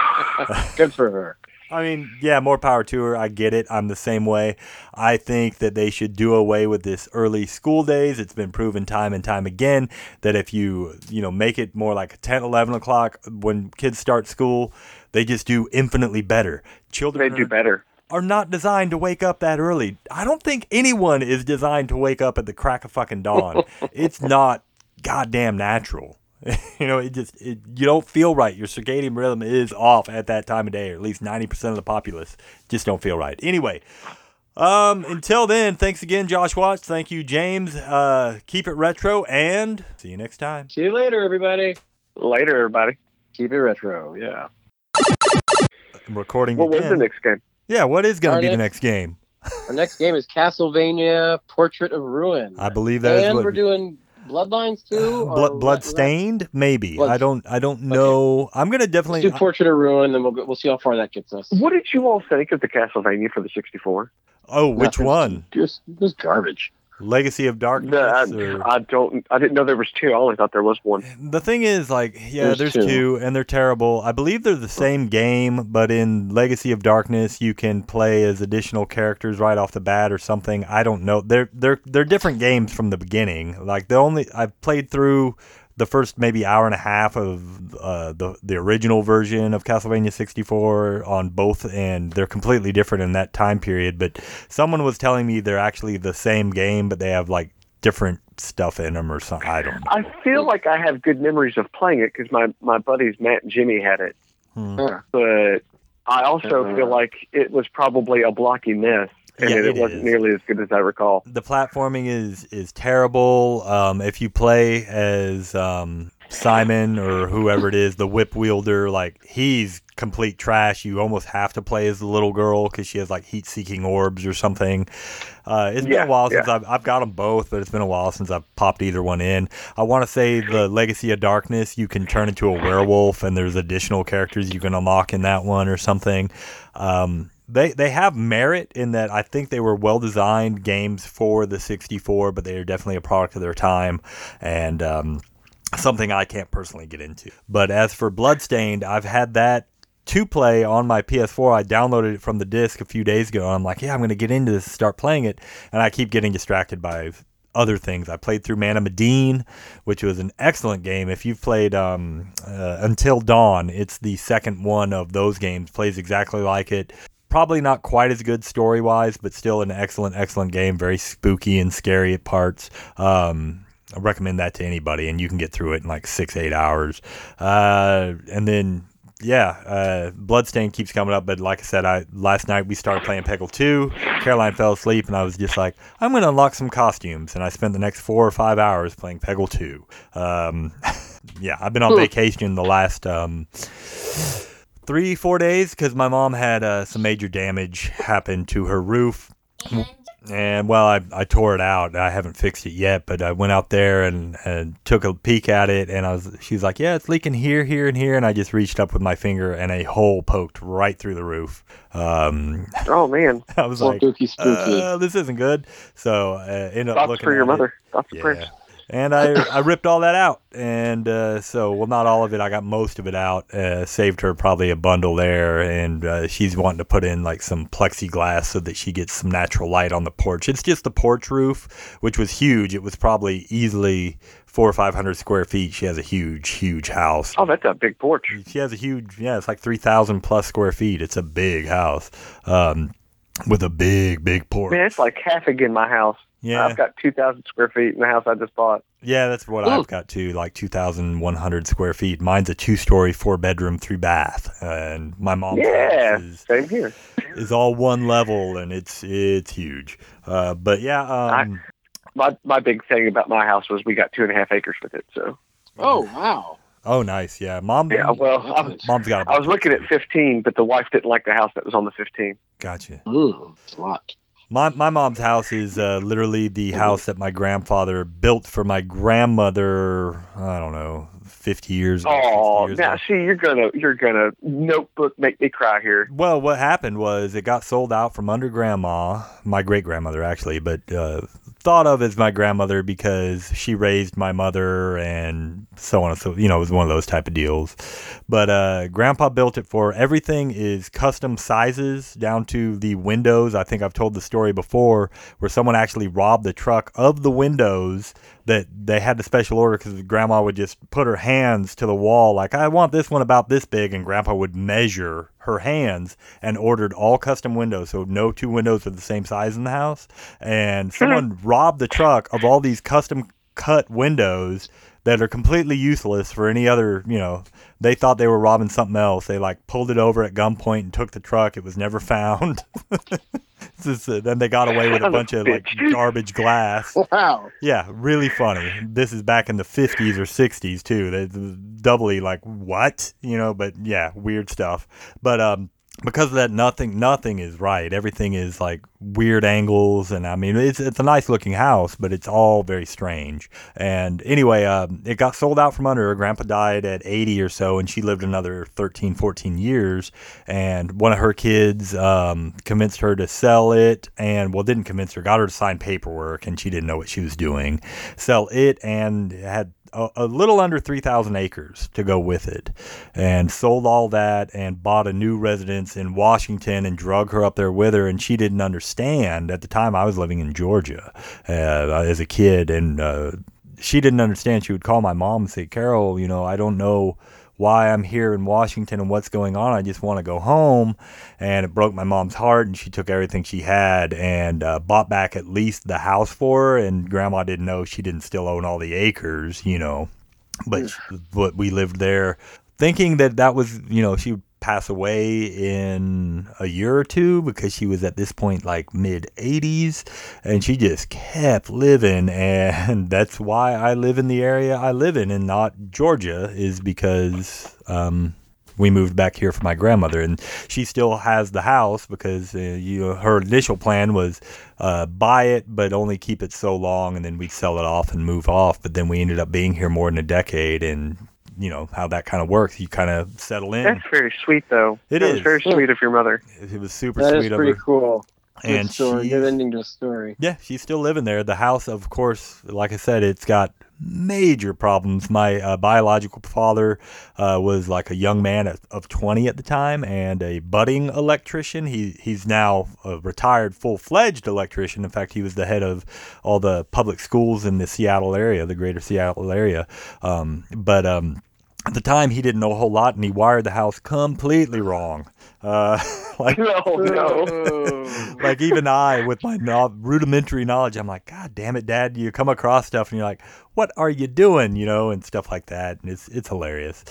Good for her. I mean, yeah, more power to her. I get it. I'm the same way. I think that they should do away with this early school days. It's been proven time and time again that if you, you know, make it more like 10, 11 o'clock when kids start school, they just do infinitely better. Children They do better. are not designed to wake up that early. I don't think anyone is designed to wake up at the crack of fucking dawn. it's not goddamn natural. you know, it just it, you don't feel right. Your circadian rhythm is off at that time of day, or at least ninety percent of the populace just don't feel right. Anyway, um, until then, thanks again, Josh Watts. Thank you, James. Uh, keep it retro, and see you next time. See you later, everybody. Later, everybody. Keep it retro. Yeah. I'm recording What was the next game? yeah, what is going to be the next- next game? Our next game is Castlevania Portrait of Ruin. I believe that is and what we're doing Bloodlines too. or blood what- maybe Blood- i don't i don't know i'm gonna Let's definitely do Portrait of Ruin, then we'll go, we'll see how far that gets us. What did you all think of the Castlevania for the 64? oh which one Just just garbage. Legacy of darkness or- I, I don't. I didn't know there was two. I only thought there was one. the thing is like yeah There's there's, two. two. and they're terrible i believe they're the same game but in legacy of darkness you can play as additional characters right off the bat or something i don't know they're they're they're different games from the beginning like the only i've played through the first maybe hour and a half of uh, the the original version of Castlevania 64 on both, and they're completely different in that time period. But someone was telling me they're actually the same game, but they have like different stuff in them or something. I don't know. I feel like I have good memories of playing it because my my buddies Matt and Jimmy had it, Hmm. But I also Uh-huh. feel like it was probably a blocky mess, and Yeah, it, it wasn't is. nearly as good as I recall. the platforming is is terrible. Um, if you play as um, Simon or whoever it is, the whip wielder, like he's complete trash. You almost have to play as the little girl because she has like heat seeking orbs or something. Uh, it's been a while since yeah. I've, I've got them both, but it's been a while since I've popped either one in. I want to say the Legacy of Darkness, you can turn into a werewolf, and there's additional characters you can unlock in that one or something. Um, they they have merit in that I think they were well designed games for the 64, but they are definitely a product of their time, and um, something I can't personally get into. But as for Bloodstained, I've had that to play on my PS4. I downloaded it from the disc a few days ago. And I'm like, yeah, I'm going to get into this, start playing it, and I keep getting distracted by other things. I played through Man of Medan, which was an excellent game. If you've played um, uh, Until Dawn, it's the second one of those games. Plays exactly like it. Probably not quite as good story wise, but still an excellent, excellent game. Very spooky and scary at parts. Um, I recommend that to anybody, and you can get through it in like six, eight hours. Uh, and then yeah, uh, Bloodstain keeps coming up, but like I said, I last night we started playing Peggle 2. Caroline fell asleep, and I was just like, I'm going to unlock some costumes. And I spent the next four or five hours playing Peggle 2. Um, yeah, I've been on vacation the last um, three, four days because my mom had uh, some major damage happen to her roof. And and well, I, I tore it out. I haven't fixed it yet, but I went out there and, and took a peek at it, and I was she was like, "Yeah, it's leaking here, here, and here," and I just reached up with my finger, and a hole poked right through the roof. Um, Oh man, I was So like, spooky, spooky. uh, "This isn't good." So uh, ended up thoughts looking for your at it. mother. Thoughts and Yeah. prayers. And I, I ripped all that out. And uh, so, well, not all of it. I got most of it out. Uh, saved her probably a bundle there. And uh, she's wanting to put in like some plexiglass so that she gets some natural light on the porch. It's just the porch roof, which was huge. It was probably easily four or 500 square feet. She has a huge, huge house. Oh, that's a big porch. She has a huge, yeah, it's like 3,000 plus square feet. It's a big house um, with a big, big porch. Man, it's like half again my house. Yeah. I've got 2,000 square feet in the house I just bought. Yeah, that's what Ooh. I've got too, like 2,100 square feet. Mine's a two-story, four-bedroom, three-bath, and my mom's Yeah, house is, same here. is all one level, and it's it's huge. Uh, but yeah, um, My my big thing about my house was we got two and a half acres with it. So oh wow. oh, nice, yeah, mom. yeah, well, I was, mom's got. a I was looking at 15, but the wife didn't like the house that was on the 15. Gotcha. It's a lot. My my mom's house is uh, literally the house that my grandfather built for my grandmother. I don't know, 50 years. ago, Oh, years now ago. see, you're gonna you're gonna notebook make me cry here. Well, what happened was it got sold out from under grandma, my great grandmother actually, but uh, thought of as my grandmother because she raised my mother and so on and so you know it was one of those type of deals. But uh, grandpa built it for everything is custom sizes down to the windows. I think I've told the story before where someone actually robbed the truck of the windows that they had the special order because grandma would just put her hands to the wall like I want this one about this big and grandpa would measure her hands and ordered all custom windows so no two windows are the same size in the house. And hmm. someone robbed the truck of all these custom cut windows that are completely useless for any other you know they thought they were robbing something else. They like pulled it over at gunpoint and took the truck. It was never found Then they got away with a Son of a bunch of like garbage glass Wow. yeah, really funny. This is back in the 50s or 60s too. That's doubly like what, you know, but yeah, weird stuff. But um because of that nothing nothing is right. Everything is like weird angles and I mean it's it's a nice looking house, but it's all very strange. And anyway, um it got sold out from under her. Grandpa died at 80 or so and she lived another 13 14 years and one of her kids um convinced her to sell it and well didn't convince her, got her to sign paperwork and she didn't know what she was doing. Sell it and had a, a little under 3,000 acres to go with it and sold all that and bought a new residence in Washington and drug her up there with her. And she didn't understand at the time I was living in Georgia uh, as a kid. And uh, she didn't understand. She would call my mom and say, Carol, you know, I don't know why I'm here in Washington and what's going on. I just want to go home. And it broke my mom's heart. And she took everything she had and uh, bought back at least the house for her. And grandma didn't know she didn't still own all the acres, you know. But, but we lived there thinking that that was, you know, she would pass away in a year or two because she was at this point like mid 80s and she just kept living. And that's why I live in the area I live in and not Georgia is because um we moved back here for my grandmother. And she still has the house because uh, you her initial plan was uh, buy it but only keep it so long and then we'd sell it off and move off. But then we ended up being here more than a decade and you know how that kind of works you kind of settle in That's very sweet, though. It that is. was very sweet of your mother. it was super That sweet is of pretty her cool. Good and story. she's- Good ending to a story. yeah, she's still living there. The house, of course, like I said, it's got major problems. My uh, biological father uh, was like a young man at, of 20 at the time and a budding electrician. He he's now a retired, full fledged electrician. In fact, he was the head of all the public schools in the Seattle area, the greater Seattle area. Um, but um, at the time, he didn't know a whole lot, and he wired the house completely wrong. Uh, like No, no. Like even I, with my no- rudimentary knowledge, I'm like, God damn it, Dad! You come across stuff and you're like, What are you doing? You know, and stuff like that, and it's it's hilarious.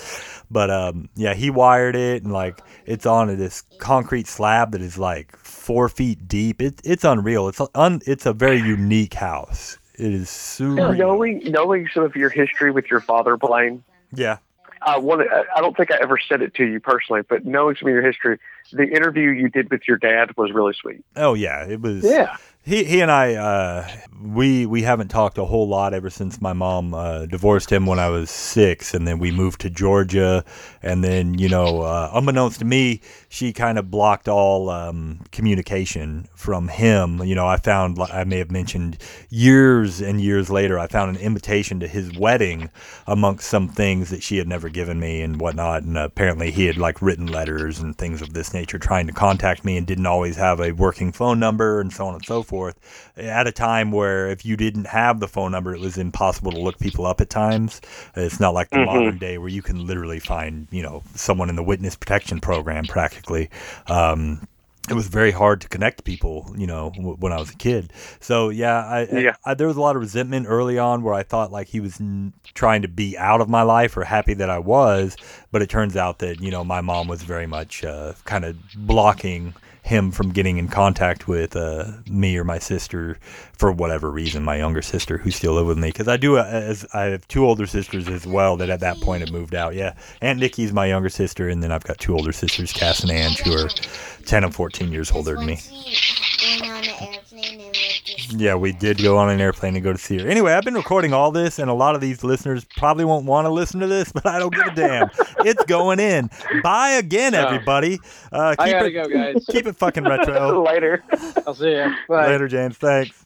But um, yeah, he wired it, and like it's on this concrete slab that is like four feet deep. It's it's unreal. It's un, it's a very unique house. It is super. knowing knowing some of your history with your father, Blaine. Yeah. I want to, I don't think I ever said it to you personally, but knowing some of your history, the interview you did with your dad was really sweet. Oh yeah. It was. yeah. He he and I uh, we we haven't talked a whole lot ever since my mom uh, divorced him when I was six, and then we moved to Georgia, and then you know, uh, unbeknownst to me, she kind of blocked all um, communication from him. You know, I found I may have mentioned years and years later, I found an invitation to his wedding amongst some things that she had never given me and whatnot, and apparently he had like written letters and things of this nature trying to contact me and didn't always have a working phone number and so on and so forth. At a time where if you didn't have the phone number, it was impossible to look people up at times. It's not like the mm-hmm. modern day where you can literally find, you know, someone in the witness protection program practically. Um, it was very hard to connect people, you know, w- when I was a kid. So yeah, I, yeah. I, I, there was a lot of resentment early on where I thought like he was n- trying to be out of my life or happy that I was, but it turns out that you know my mom was very much uh, kind of blocking him from getting in contact with uh, me or my sister for whatever reason, my younger sister who still live with me. Because I do, uh, as I have two older sisters as well that at that point have moved out. Yeah, Aunt Nikki's my younger sister, and then I've got two older sisters, Cass and Ange, who are ten and fourteen years older than me. Yeah, we did go on an airplane and go to see her. Anyway, I've been recording all this, and a lot of these listeners probably won't want to listen to this, but I don't give a damn. it's going in. Bye again, everybody. Uh, keep I gotta it, go, guys. Keep it fucking retro. Later. I'll see you. Bye. Later, James. Thanks.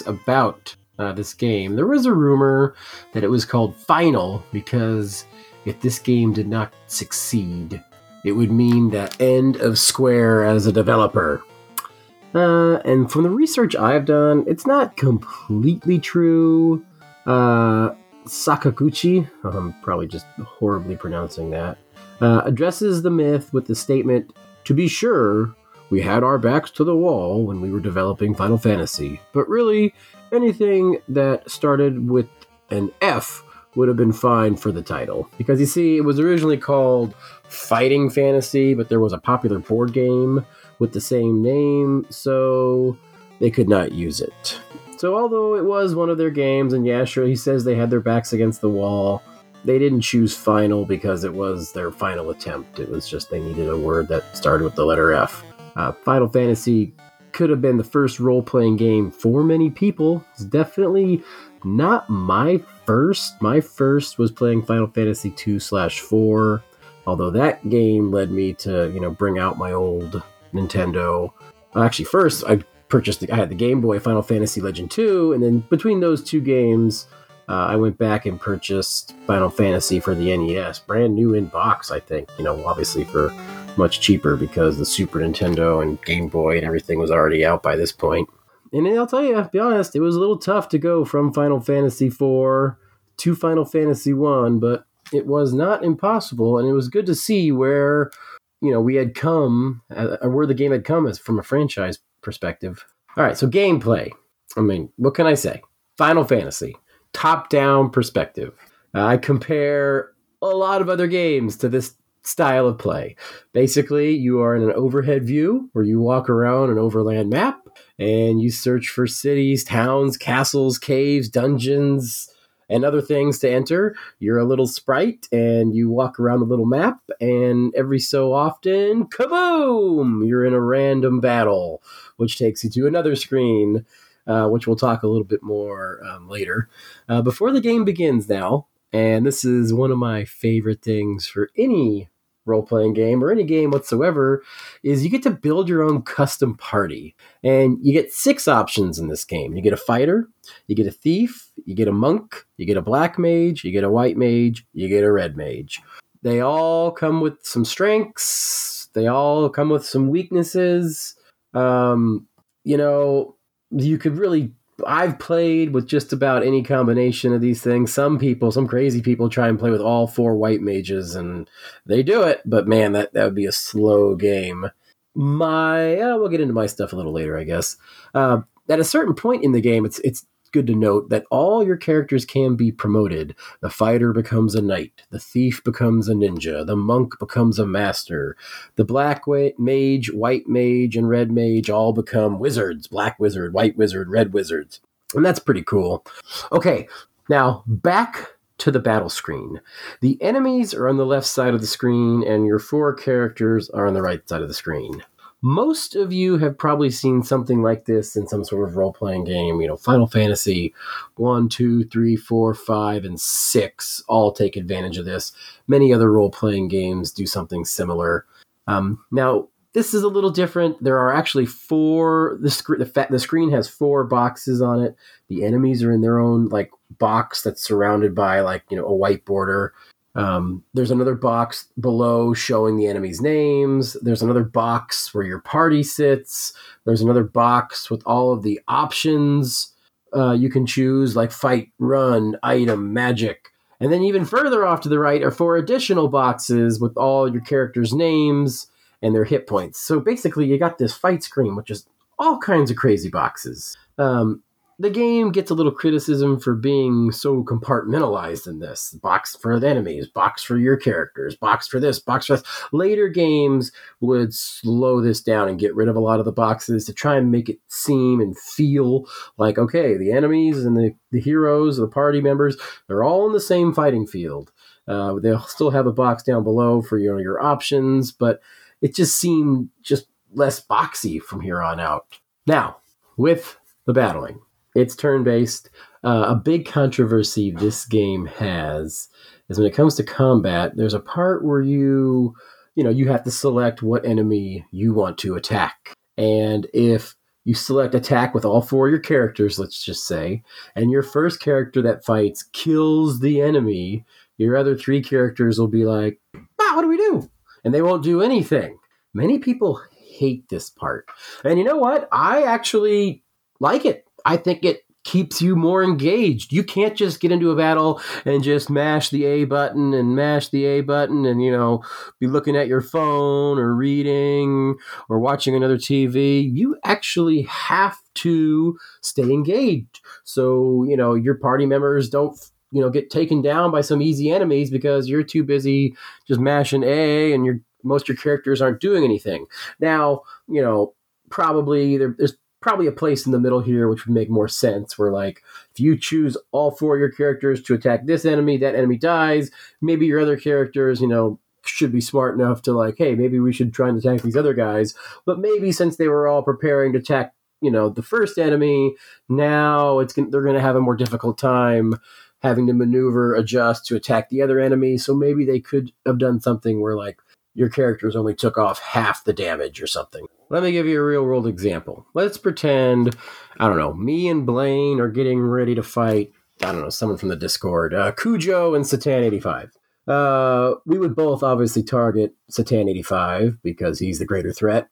About uh, this game. There was a rumor that it was called Final because if this game did not succeed, it would mean the end of Square as a developer. Uh, and from the research I've done, it's not completely true. Uh, Sakaguchi, I'm probably just horribly pronouncing that, uh, addresses the myth with the statement To be sure, we had our backs to the wall when we were developing Final Fantasy, but really, anything that started with an F would have been fine for the title. Because you see, it was originally called Fighting Fantasy, but there was a popular board game with the same name, so they could not use it. So, although it was one of their games, and yeah, sure, he says they had their backs against the wall, they didn't choose final because it was their final attempt. It was just they needed a word that started with the letter F. Uh, Final Fantasy could have been the first role playing game for many people. It's definitely not my first. My first was playing Final Fantasy 2 slash 4, although that game led me to, you know, bring out my old Nintendo. Actually, first I purchased, the, I had the Game Boy Final Fantasy Legend 2, and then between those two games, uh, I went back and purchased Final Fantasy for the NES, brand new in box, I think, you know, obviously for much cheaper because the Super Nintendo and Game Boy and everything was already out by this point. And I'll tell you, be honest, it was a little tough to go from Final Fantasy IV to Final Fantasy One, but it was not impossible, and it was good to see where you know we had come, or where the game had come as from a franchise perspective. All right, so gameplay. I mean, what can I say? Final Fantasy, top-down perspective. Uh, I compare a lot of other games to this style of play. Basically, you are in an overhead view where you walk around an overland map and you search for cities, towns, castles, caves, dungeons, and other things to enter. You're a little sprite and you walk around the little map, and every so often, kaboom! You're in a random battle, which takes you to another screen. Uh, which we'll talk a little bit more um, later. Uh, before the game begins now, and this is one of my favorite things for any role playing game or any game whatsoever is you get to build your own custom party. And you get six options in this game. You get a fighter, you get a thief, you get a monk, you get a black mage, you get a white mage, you get a red mage. They all come with some strengths, they all come with some weaknesses. Um, you know, you could really I've played with just about any combination of these things. Some people, some crazy people, try and play with all four white mages, and they do it. But man, that that would be a slow game. My, uh, we'll get into my stuff a little later, I guess. Uh, at a certain point in the game, it's it's good to note that all your characters can be promoted. The fighter becomes a knight, the thief becomes a ninja, the monk becomes a master, the black mage, white mage, and red mage all become wizards black wizard, white wizard, red wizards. And that's pretty cool. Okay, now back to the battle screen. The enemies are on the left side of the screen, and your four characters are on the right side of the screen most of you have probably seen something like this in some sort of role playing game. You know, Final Fantasy 1, 2, 3, 4, 5, and 6 all take advantage of this. Many other role playing games do something similar. Um, now, this is a little different. There are actually four. The, sc- the, fa- the screen has four boxes on it. The enemies are in their own like box that's surrounded by like you know a white border. Um, there's another box below showing the enemy's names. There's another box where your party sits. There's another box with all of the options uh, you can choose, like fight, run, item, magic. And then even further off to the right are four additional boxes with all your characters' names and their hit points. So basically, you got this fight screen, which is all kinds of crazy boxes. Um, the game gets a little criticism for being so compartmentalized in this. Box for the enemies box for your characters box for this box for this later games would slow this down and get rid of a lot of the boxes to try and make it seem and feel like okay the enemies and the, the heroes the party members they're all in the same fighting field. Uh, they'll still have a box down below for your, your options but it just seemed just less boxy from here on out. Now with the battling it's turn based. Uh, a big controversy this game has is when it comes to combat. There's a part where you, you know, you have to select what enemy you want to attack, and if you select attack with all four of your characters, let's just say, and your first character that fights kills the enemy, your other three characters will be like, ah, what do we do? And they won't do anything. Many people hate this part. And you know what? I actually like it. I think it keeps you more engaged. You can't just get into a battle and just mash the A button and mash the A button and, you know, be looking at your phone or reading or watching another TV. You actually have to stay engaged. So, you know, your party members don't you know get taken down by some easy enemies because you're too busy just mashing A and your most of your characters aren't doing anything. Now, you know, probably there, there's probably a place in the middle here which would make more sense where like if you choose all four of your characters to attack this enemy that enemy dies maybe your other characters you know should be smart enough to like hey maybe we should try and attack these other guys. But maybe since they were all preparing to attack you know the first enemy now it's going they're going to have a more difficult time having to maneuver adjust to attack the other enemy. So maybe they could have done something where like your characters only took off half the damage or something. Let me give you a real world example. Let's pretend, I don't know, me and Blaine are getting ready to fight, I don't know, someone from the Discord, uh, Cujo and Satan 85. Uh, we would both obviously target Satan 85 because he's the greater threat.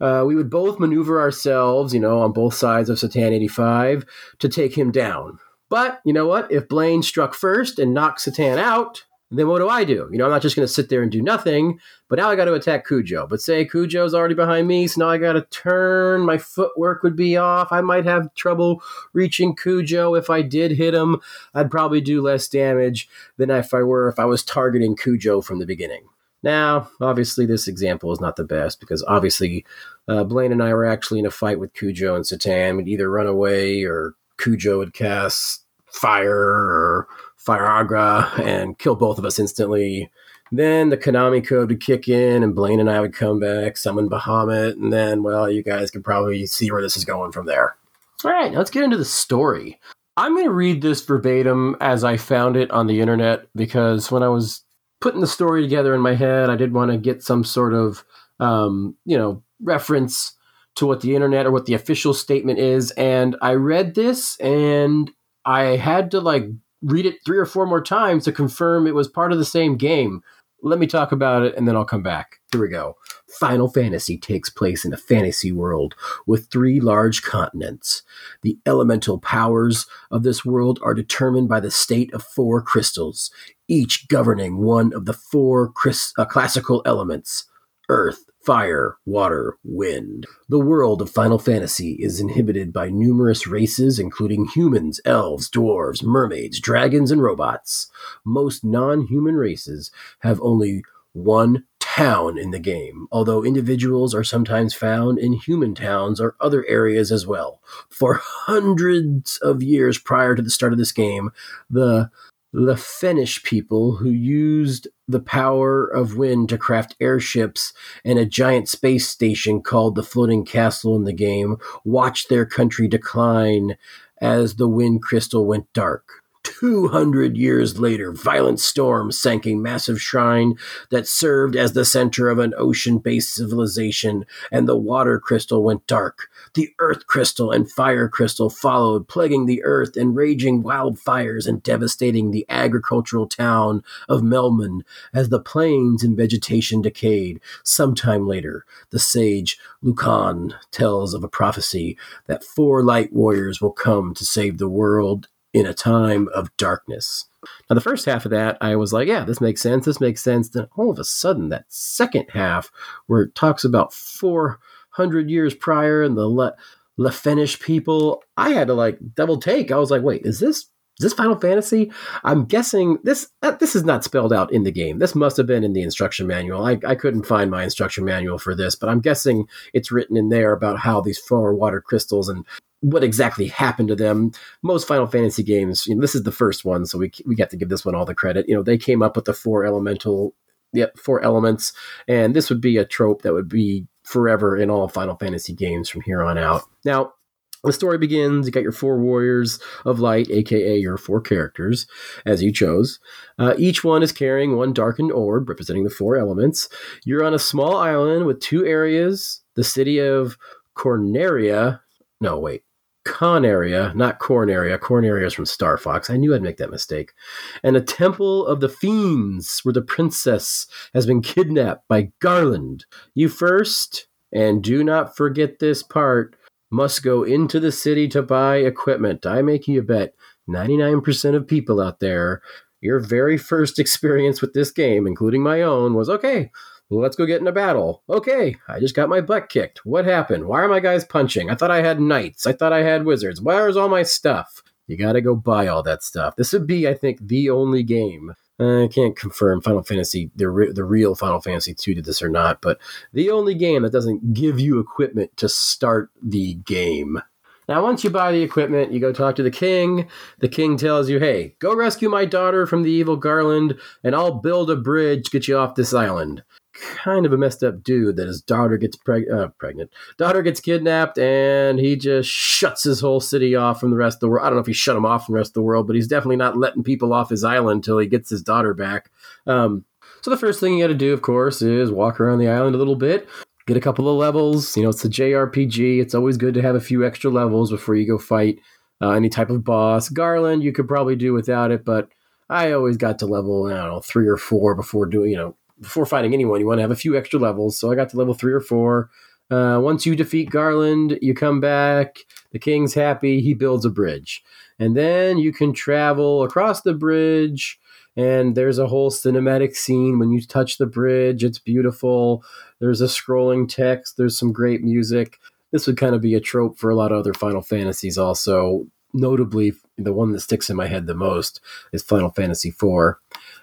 Uh, we would both maneuver ourselves, you know, on both sides of Satan 85 to take him down. But you know what? If Blaine struck first and knocked Satan out, then what do I do? You know, I'm not just going to sit there and do nothing, but now I got to attack Cujo. But say Cujo's already behind me, so now I got to turn. My footwork would be off. I might have trouble reaching Cujo. If I did hit him, I'd probably do less damage than if I were if I was targeting Cujo from the beginning. Now, obviously, this example is not the best because obviously uh, Blaine and I were actually in a fight with Cujo and Satan. We'd either run away or Cujo would cast fire or Firaga and kill both of us instantly. Then the Konami code would kick in, and Blaine and I would come back, summon Bahamut, and then, well, you guys can probably see where this is going from there. All right, let's get into the story. I'm going to read this verbatim as I found it on the internet because when I was putting the story together in my head, I did want to get some sort of, um, you know, reference to what the internet or what the official statement is. And I read this and I had to like read it three or four more times to confirm it was part of the same game. Let me talk about it and then I'll come back. Here we go. Final Fantasy takes place in a fantasy world with three large continents. The elemental powers of this world are determined by the state of four crystals, each governing one of the four uh, classical elements earth, fire, water, wind. The world of Final Fantasy is inhabited by numerous races, including humans, elves, dwarves, mermaids, dragons, and robots. Most non human races have only one town in the game, although individuals are sometimes found in human towns or other areas as well. For hundreds of years prior to the start of this game, the Lefeinish people who used the power of wind to craft airships and a giant space station called the Floating Castle in the game watched their country decline as the wind crystal went dark. 200 years later, violent storms sank a massive shrine that served as the center of an ocean based civilization, and the water crystal went dark. The earth crystal and fire crystal followed, plaguing the earth and raging wildfires and devastating the agricultural town of Melmond as the plains and vegetation decayed. Sometime later, the sage Lukahn tells of a prophecy that four light warriors will come to save the world in a time of darkness. Now, the first half of that, I was like, yeah, this makes sense. This makes sense. Then all of a sudden, that second half, where it talks about 400 years prior and the Le- Lefeinish people, I had to like double take. I was like, wait, is this is this Final Fantasy? I'm guessing this uh, this is not spelled out in the game. This must have been in the instruction manual. I, I couldn't find my instruction manual for this, but I'm guessing it's written in there about how these four water crystals and what exactly happened to them. Most Final Fantasy games, you know, this is the first one, so we we get to give this one all the credit. You know, they came up with the four elemental, yep, four elements, and this would be a trope that would be forever in all Final Fantasy games from here on out. Now, the story begins. You got your four warriors of light, aka your four characters, as you chose. Uh, each one is carrying one darkened orb representing the four elements. You're on a small island with two areas the city of Corneria. No, wait. Coneria, not Corneria. Corn area is from Star Fox. I knew I'd make that mistake. And a temple of the fiends where the princess has been kidnapped by Garland. You first, and do not forget this part, must go into the city to buy equipment. I make you a bet 99% of people out there, your very first experience with this game, including my own, was okay, well, let's go get in a battle. Okay, I just got my butt kicked. What happened? Why are my guys punching? I thought I had knights. I thought I had wizards. Where's all my stuff? You gotta go buy all that stuff. This would be, I think, the only game. I can't confirm Final Fantasy, the, re- the real Final Fantasy 2 did this or not, but the only game that doesn't give you equipment to start the game. Now, once you buy the equipment, you go talk to the king. The king tells you, hey, go rescue my daughter from the evil Garland, and I'll build a bridge to get you off this island kind of a messed up dude that his daughter gets preg- uh, pregnant. Daughter gets kidnapped, and he just shuts his whole city off from the rest of the world. I don't know if he shut him off from the rest of the world, but he's definitely not letting people off his island until he gets his daughter back. Um, so the first thing you got to do, of course, is walk around the island a little bit. Get a couple of levels. You know, it's a JRPG. It's always good to have a few extra levels before you go fight uh, any type of boss. Garland, you could probably do without it, but I always got to level, I don't know, three or four before doing, you know, before fighting anyone. You want to have a few extra levels. So I got to level three or four. Uh, once you defeat Garland, you come back. The king's happy. He builds a bridge. And then you can travel across the bridge. And there's a whole cinematic scene when you touch the bridge. It's beautiful. There's a scrolling text. There's some great music. This would kind of be a trope for a lot of other Final Fantasies, also. Notably, the one that sticks in my head the most is Final Fantasy IV.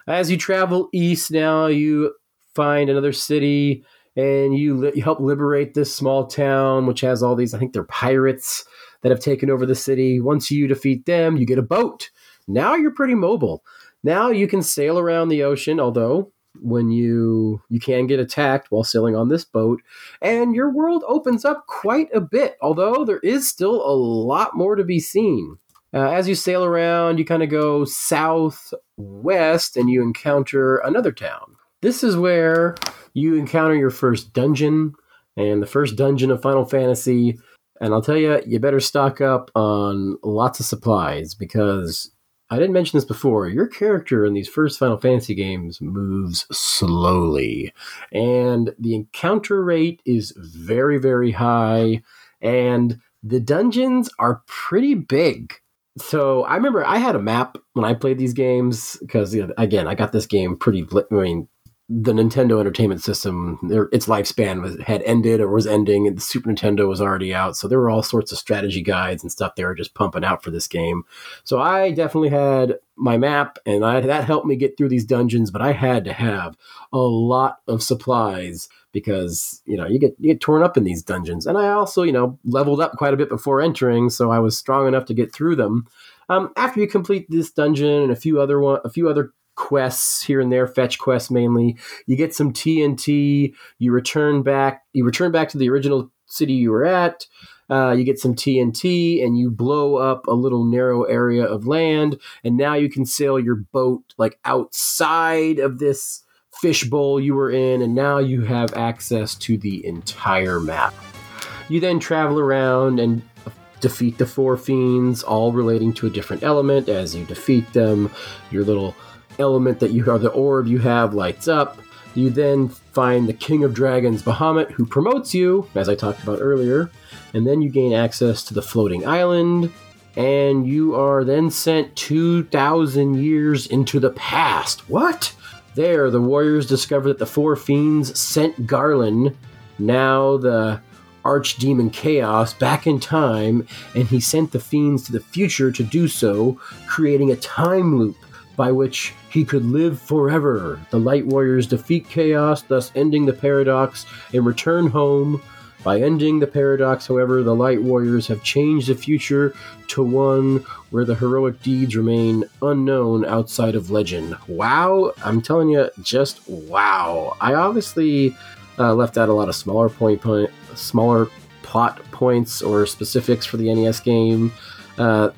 As you travel east now, you find another city and you, li- you help liberate this small town, which has all these, I think they're pirates that have taken over the city. Once you defeat them, you get a boat. Now you're pretty mobile. Now you can sail around the ocean, although when you you can get attacked while sailing on this boat and your world opens up quite a bit although there is still a lot more to be seen uh, as you sail around you kind of go southwest and you encounter another town this is where you encounter your first dungeon and the first dungeon of final fantasy and i'll tell you you better stock up on lots of supplies because I didn't mention this before. Your character in these first Final Fantasy games moves slowly, and the encounter rate is very, very high, and the dungeons are pretty big. So I remember I had a map when I played these games because you know, again I got this game pretty. I mean, the Nintendo Entertainment System, its lifespan was, had ended or was ending, and the Super Nintendo was already out. So there were all sorts of strategy guides and stuff they were just pumping out for this game. So I definitely had my map, and I, that helped me get through these dungeons. But I had to have a lot of supplies because you know you get you get torn up in these dungeons, and I also you know leveled up quite a bit before entering, so I was strong enough to get through them. Um, after you complete this dungeon and a few other one, a few other quests here and there, fetch quests mainly. You get some TNT. You return back. You return back to the original city you were at. Uh, you get some TNT and you blow up a little narrow area of land. And now you can sail your boat like outside of this fishbowl you were in. And now you have access to the entire map. You then travel around and defeat the four fiends, all relating to a different element. As you defeat them, your little element that you are the orb you have lights up. You then find the King of Dragons, Bahamut, who promotes you, as I talked about earlier, and then you gain access to the floating island, and you are then sent 2,000 years into the past. What? There, the warriors discover that the four fiends sent Garland, now the archdemon Chaos, back in time, and he sent the fiends to the future to do so, creating a time loop by which he could live forever. The Light Warriors defeat Chaos, thus ending the paradox, and return home. By ending the paradox, however, the Light Warriors have changed the future to one where the heroic deeds remain unknown outside of legend. Wow, I'm telling you, just wow. I obviously uh, left out a lot of smaller point, point smaller plot points or specifics for the NES game. Uh,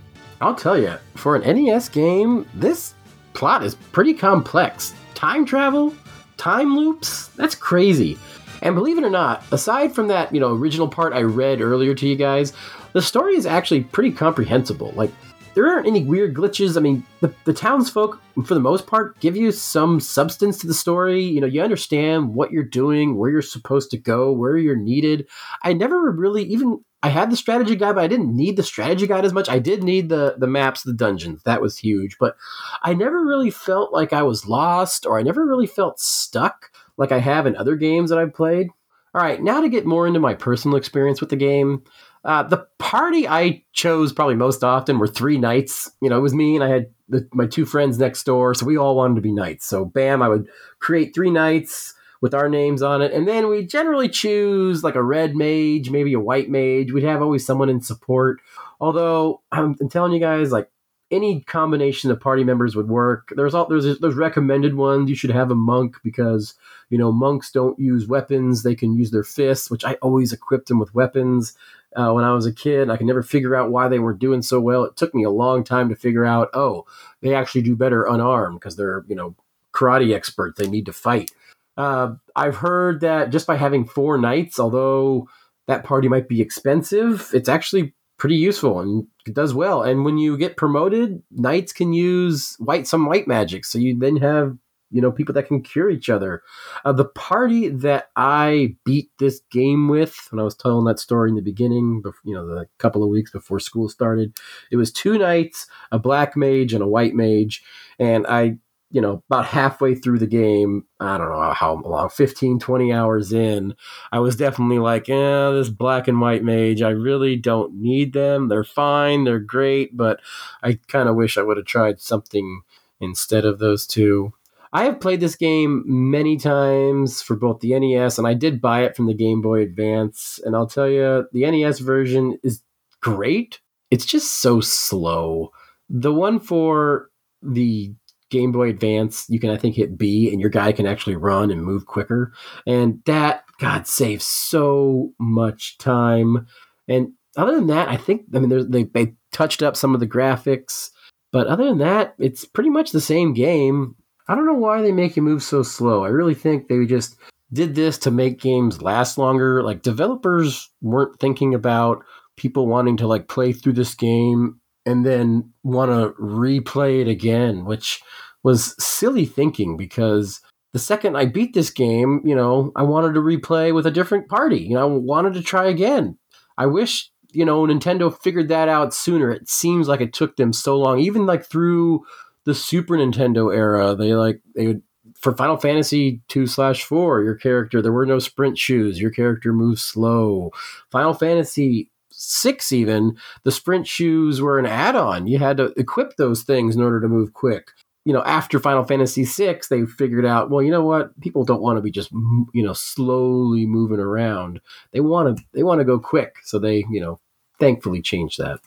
I'll tell you, for an NES game, this plot is pretty complex. Time travel, time loops, that's crazy. And believe it or not, aside from that, you know, original part I read earlier to you guys, the story is actually pretty comprehensible. Like, there aren't any weird glitches. I mean, the, the townsfolk, for the most part, give you some substance to the story. You know, you understand what you're doing, where you're supposed to go, where you're needed. I never really even I had the strategy guide, but I didn't need the strategy guide as much. I did need the the maps, the dungeons. That was huge, but I never really felt like I was lost, or I never really felt stuck like I have in other games that I've played. All right, now to get more into my personal experience with the game. Uh, the party I chose probably most often were three knights. You know, it was me and I had the, my two friends next door, so we all wanted to be knights. So, bam, I would create three knights with our names on it. And then we generally choose like a red mage, maybe a white mage. We'd have always someone in support. Although I'm, I'm telling you guys, like any combination of party members would work. There's all there's there's recommended ones. You should have a monk because you know monks don't use weapons; they can use their fists, which I always equipped them with weapons. Uh, when I was a kid, I could never figure out why they weren't doing so well. It took me a long time to figure out. Oh, they actually do better unarmed because they're you know karate expert. They need to fight. Uh, I've heard that just by having four knights, although that party might be expensive, it's actually pretty useful and it does well. And when you get promoted, knights can use white some white magic, so you then have you know people that can cure each other. Uh, the party that I beat this game with, when I was telling that story in the beginning, you know, the couple of weeks before school started, it was two knights, a black mage, and a white mage, and I you know, about halfway through the game, I don't know how long, 15, 20 hours in, I was definitely like, yeah, this black and white mage, I really don't need them. They're fine, they're great, but I kind of wish I would have tried something instead of those two. I have played this game many times for both the NES and I did buy it from the Game Boy Advance. And I'll tell you, the NES version is great. It's just so slow. The one for the Game Boy Advance, you can I think hit B and your guy can actually run and move quicker. And that God saves so much time. And other than that, I think I mean they they touched up some of the graphics, but other than that, it's pretty much the same game. I don't know why they make you move so slow. I really think they just did this to make games last longer. Like developers weren't thinking about people wanting to like play through this game and then want to replay it again, which was silly thinking because the second I beat this game, you know, I wanted to replay with a different party. You know, I wanted to try again. I wish, you know, Nintendo figured that out sooner. It seems like it took them so long. Even like through the Super Nintendo era, they like they would for Final Fantasy two slash four, your character there were no sprint shoes. Your character moves slow. Final Fantasy six even the sprint shoes were an add-on you had to equip those things in order to move quick you know after final fantasy VI, they figured out well you know what people don't want to be just you know slowly moving around they want to they want to go quick so they you know thankfully changed that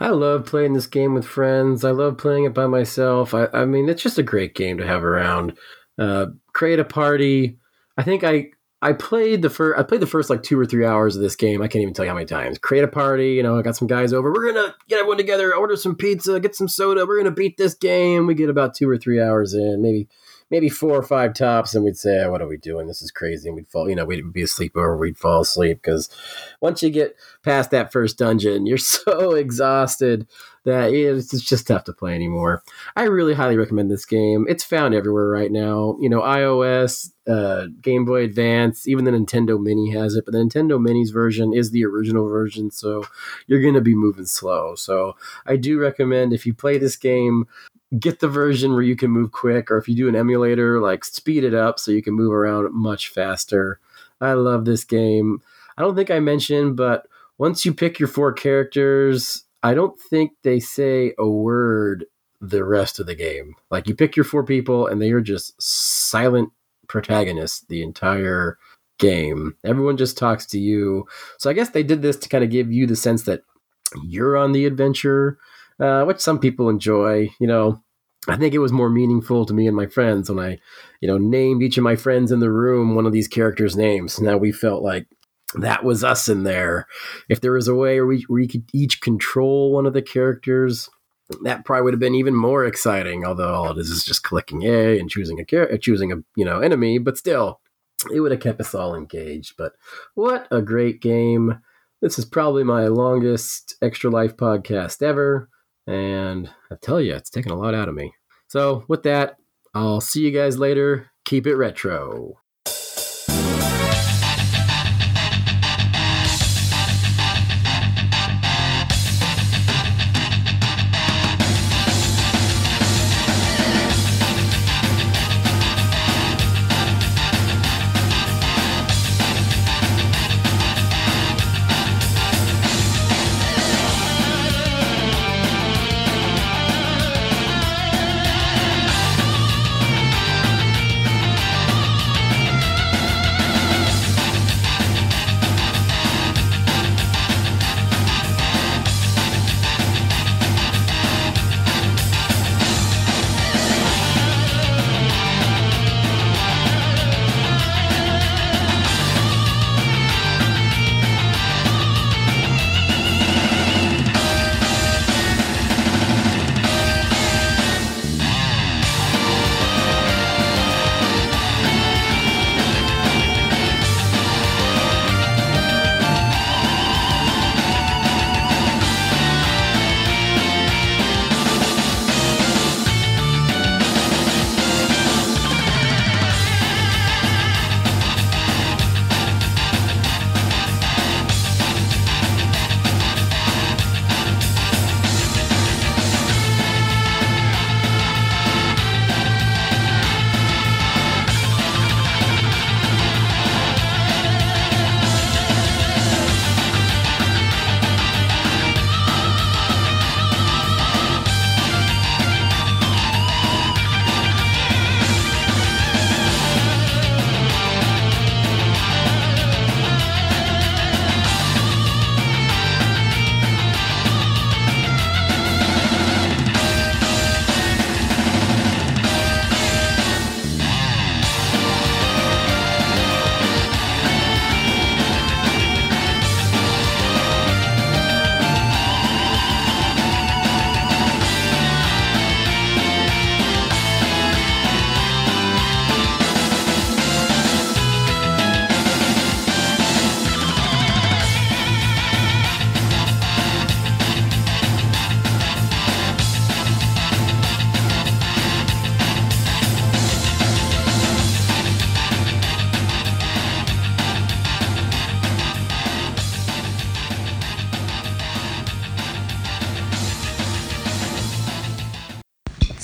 i love playing this game with friends i love playing it by myself i, I mean it's just a great game to have around uh, create a party i think i I played the first. I played the first like two or three hours of this game. I can't even tell you how many times. Create a party. You know, I got some guys over. We're gonna get everyone together, order some pizza, get some soda. We're gonna beat this game. We get about two or three hours in, maybe maybe four or five tops, and we'd say, oh, "What are we doing? This is crazy." And we'd fall. You know, we'd be asleep or we'd fall asleep because once you get past that first dungeon, you're so exhausted that it's just tough to play anymore. I really highly recommend this game. It's found everywhere right now. You know, iOS, uh, Game Boy Advance, even the Nintendo Mini has it, but the Nintendo Mini's version is the original version, so you're going to be moving slow. So I do recommend if you play this game, get the version where you can move quick, or if you do an emulator, like speed it up so you can move around much faster. I love this game. I don't think I mentioned, but once you pick your four characters, I don't think they say a word the rest of the game. Like you pick your four people and they are just silent protagonists the entire game. Everyone just talks to you. So I guess they did this to kind of give you the sense that you're on the adventure, uh, which some people enjoy. You know, I think it was more meaningful to me and my friends when I, you know, named each of my friends in the room one of these characters' names. Now we felt like that was us in there. If there was a way where we, where we could each control one of the characters, that probably would have been even more exciting. Although all it is is just clicking A and choosing a char- choosing a you know enemy, but still, it would have kept us all engaged. But what a great game! This is probably my longest Extra Life podcast ever, and I tell you, it's taken a lot out of me. So with that, I'll see you guys later. Keep it retro.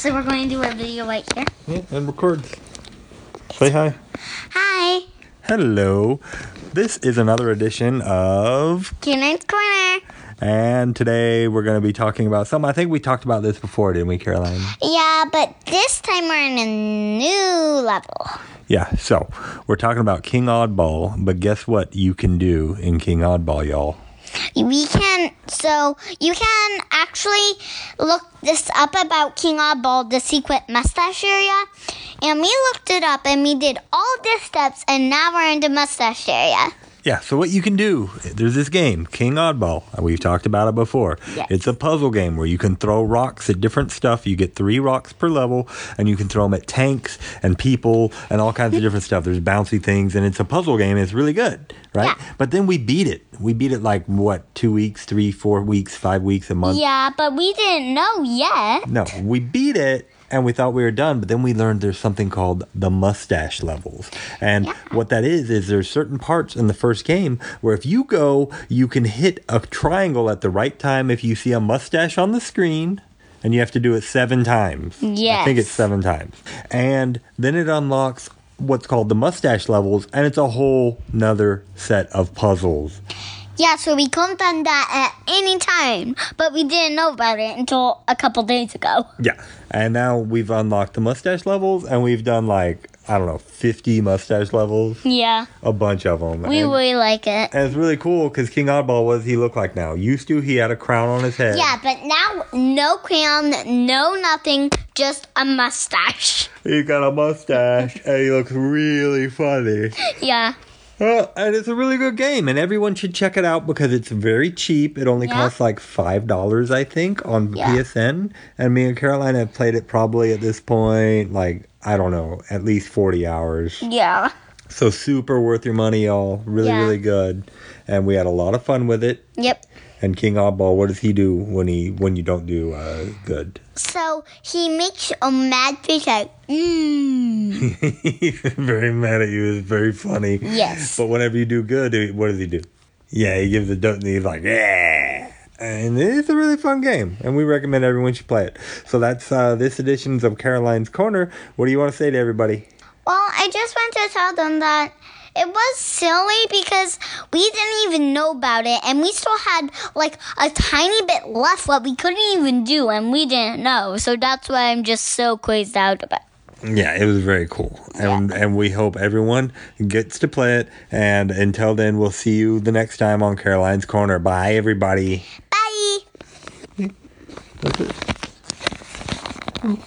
So we're going to do our video right here. Yeah, and record. Say hi. Hi, Hello. This is another edition of Kennan's Corner. And today we're going to be talking about something. I think we talked about this before, didn't we, Caroline? Yeah, but this time we're in a new level. Yeah, so we're talking about King Oddball, but guess what you can do in King Oddball, y'all? We can, so you can actually look this up about King Oddball, the secret mustache area. And we looked it up and we did all the steps, and now we're in the mustache area. Yeah, so what you can do, there's this game, King Oddball. Uh, we've talked about it before. Yes. It's a puzzle game where you can throw rocks at different stuff. You get three rocks per level, and you can throw them at tanks and people and all kinds of different stuff. There's bouncy things, and it's a puzzle game. It's really good, right? Yeah. But then we beat it. We beat it like, what, two weeks, three, four weeks, five weeks, a month? Yeah, but we didn't know yet. No, we beat it and we thought we were done, but then we learned there's something called the mustache levels. And what that is, is there's certain parts in the first game where if you go, you can hit a triangle at the right time if you see a mustache on the screen. And you have to do it seven times. Yes. I think it's seven times. And then it unlocks what's called the mustache levels, and it's a whole nother set of puzzles. Yeah, so we done that at any time, but we didn't know about it until a couple days ago. Yeah. And now we've unlocked the mustache levels, and we've done like, I don't know, 50 mustache levels, Yeah, a bunch of them. we and, really like it. and it's really cool because King Oddball, what does he look like now? Used to, he had a crown on his head. Yeah, but now no crown, no nothing, just a mustache. He got a mustache, and he looks really funny. Yeah, Uh, and it's a really good game, and everyone should check it out because it's very cheap. It only Yeah. costs like five dollars, I think, on Yeah. PSN. And me and Caroline have played it probably at this point, like I don't know, at least forty hours. yeah. So super worth your money, y'all. Really, Yeah. really good. And we had a lot of fun with it. Yep. And King Oddball, what does he do when he when you don't do uh, good? So he makes a mad face like, mmm. He's very mad at you. It's very funny. Yes. But whenever you do good, what does he do? Yeah, he gives a and he's like, yeah. And it's a really fun game, and we recommend everyone should play it. So that's uh, this edition's of Caroline's Corner. What do you want to say to everybody? Well, I just want to tell them that it was silly because we didn't even know about it, and we still had like a tiny bit left what we couldn't even do, and we didn't know. So that's why I'm just so crazed out about. it. Yeah, it was very cool, and and we hope everyone gets to play it. And until then, we'll see you the next time on Caroline's Corner. Bye, everybody. Bye. That's it. Oh.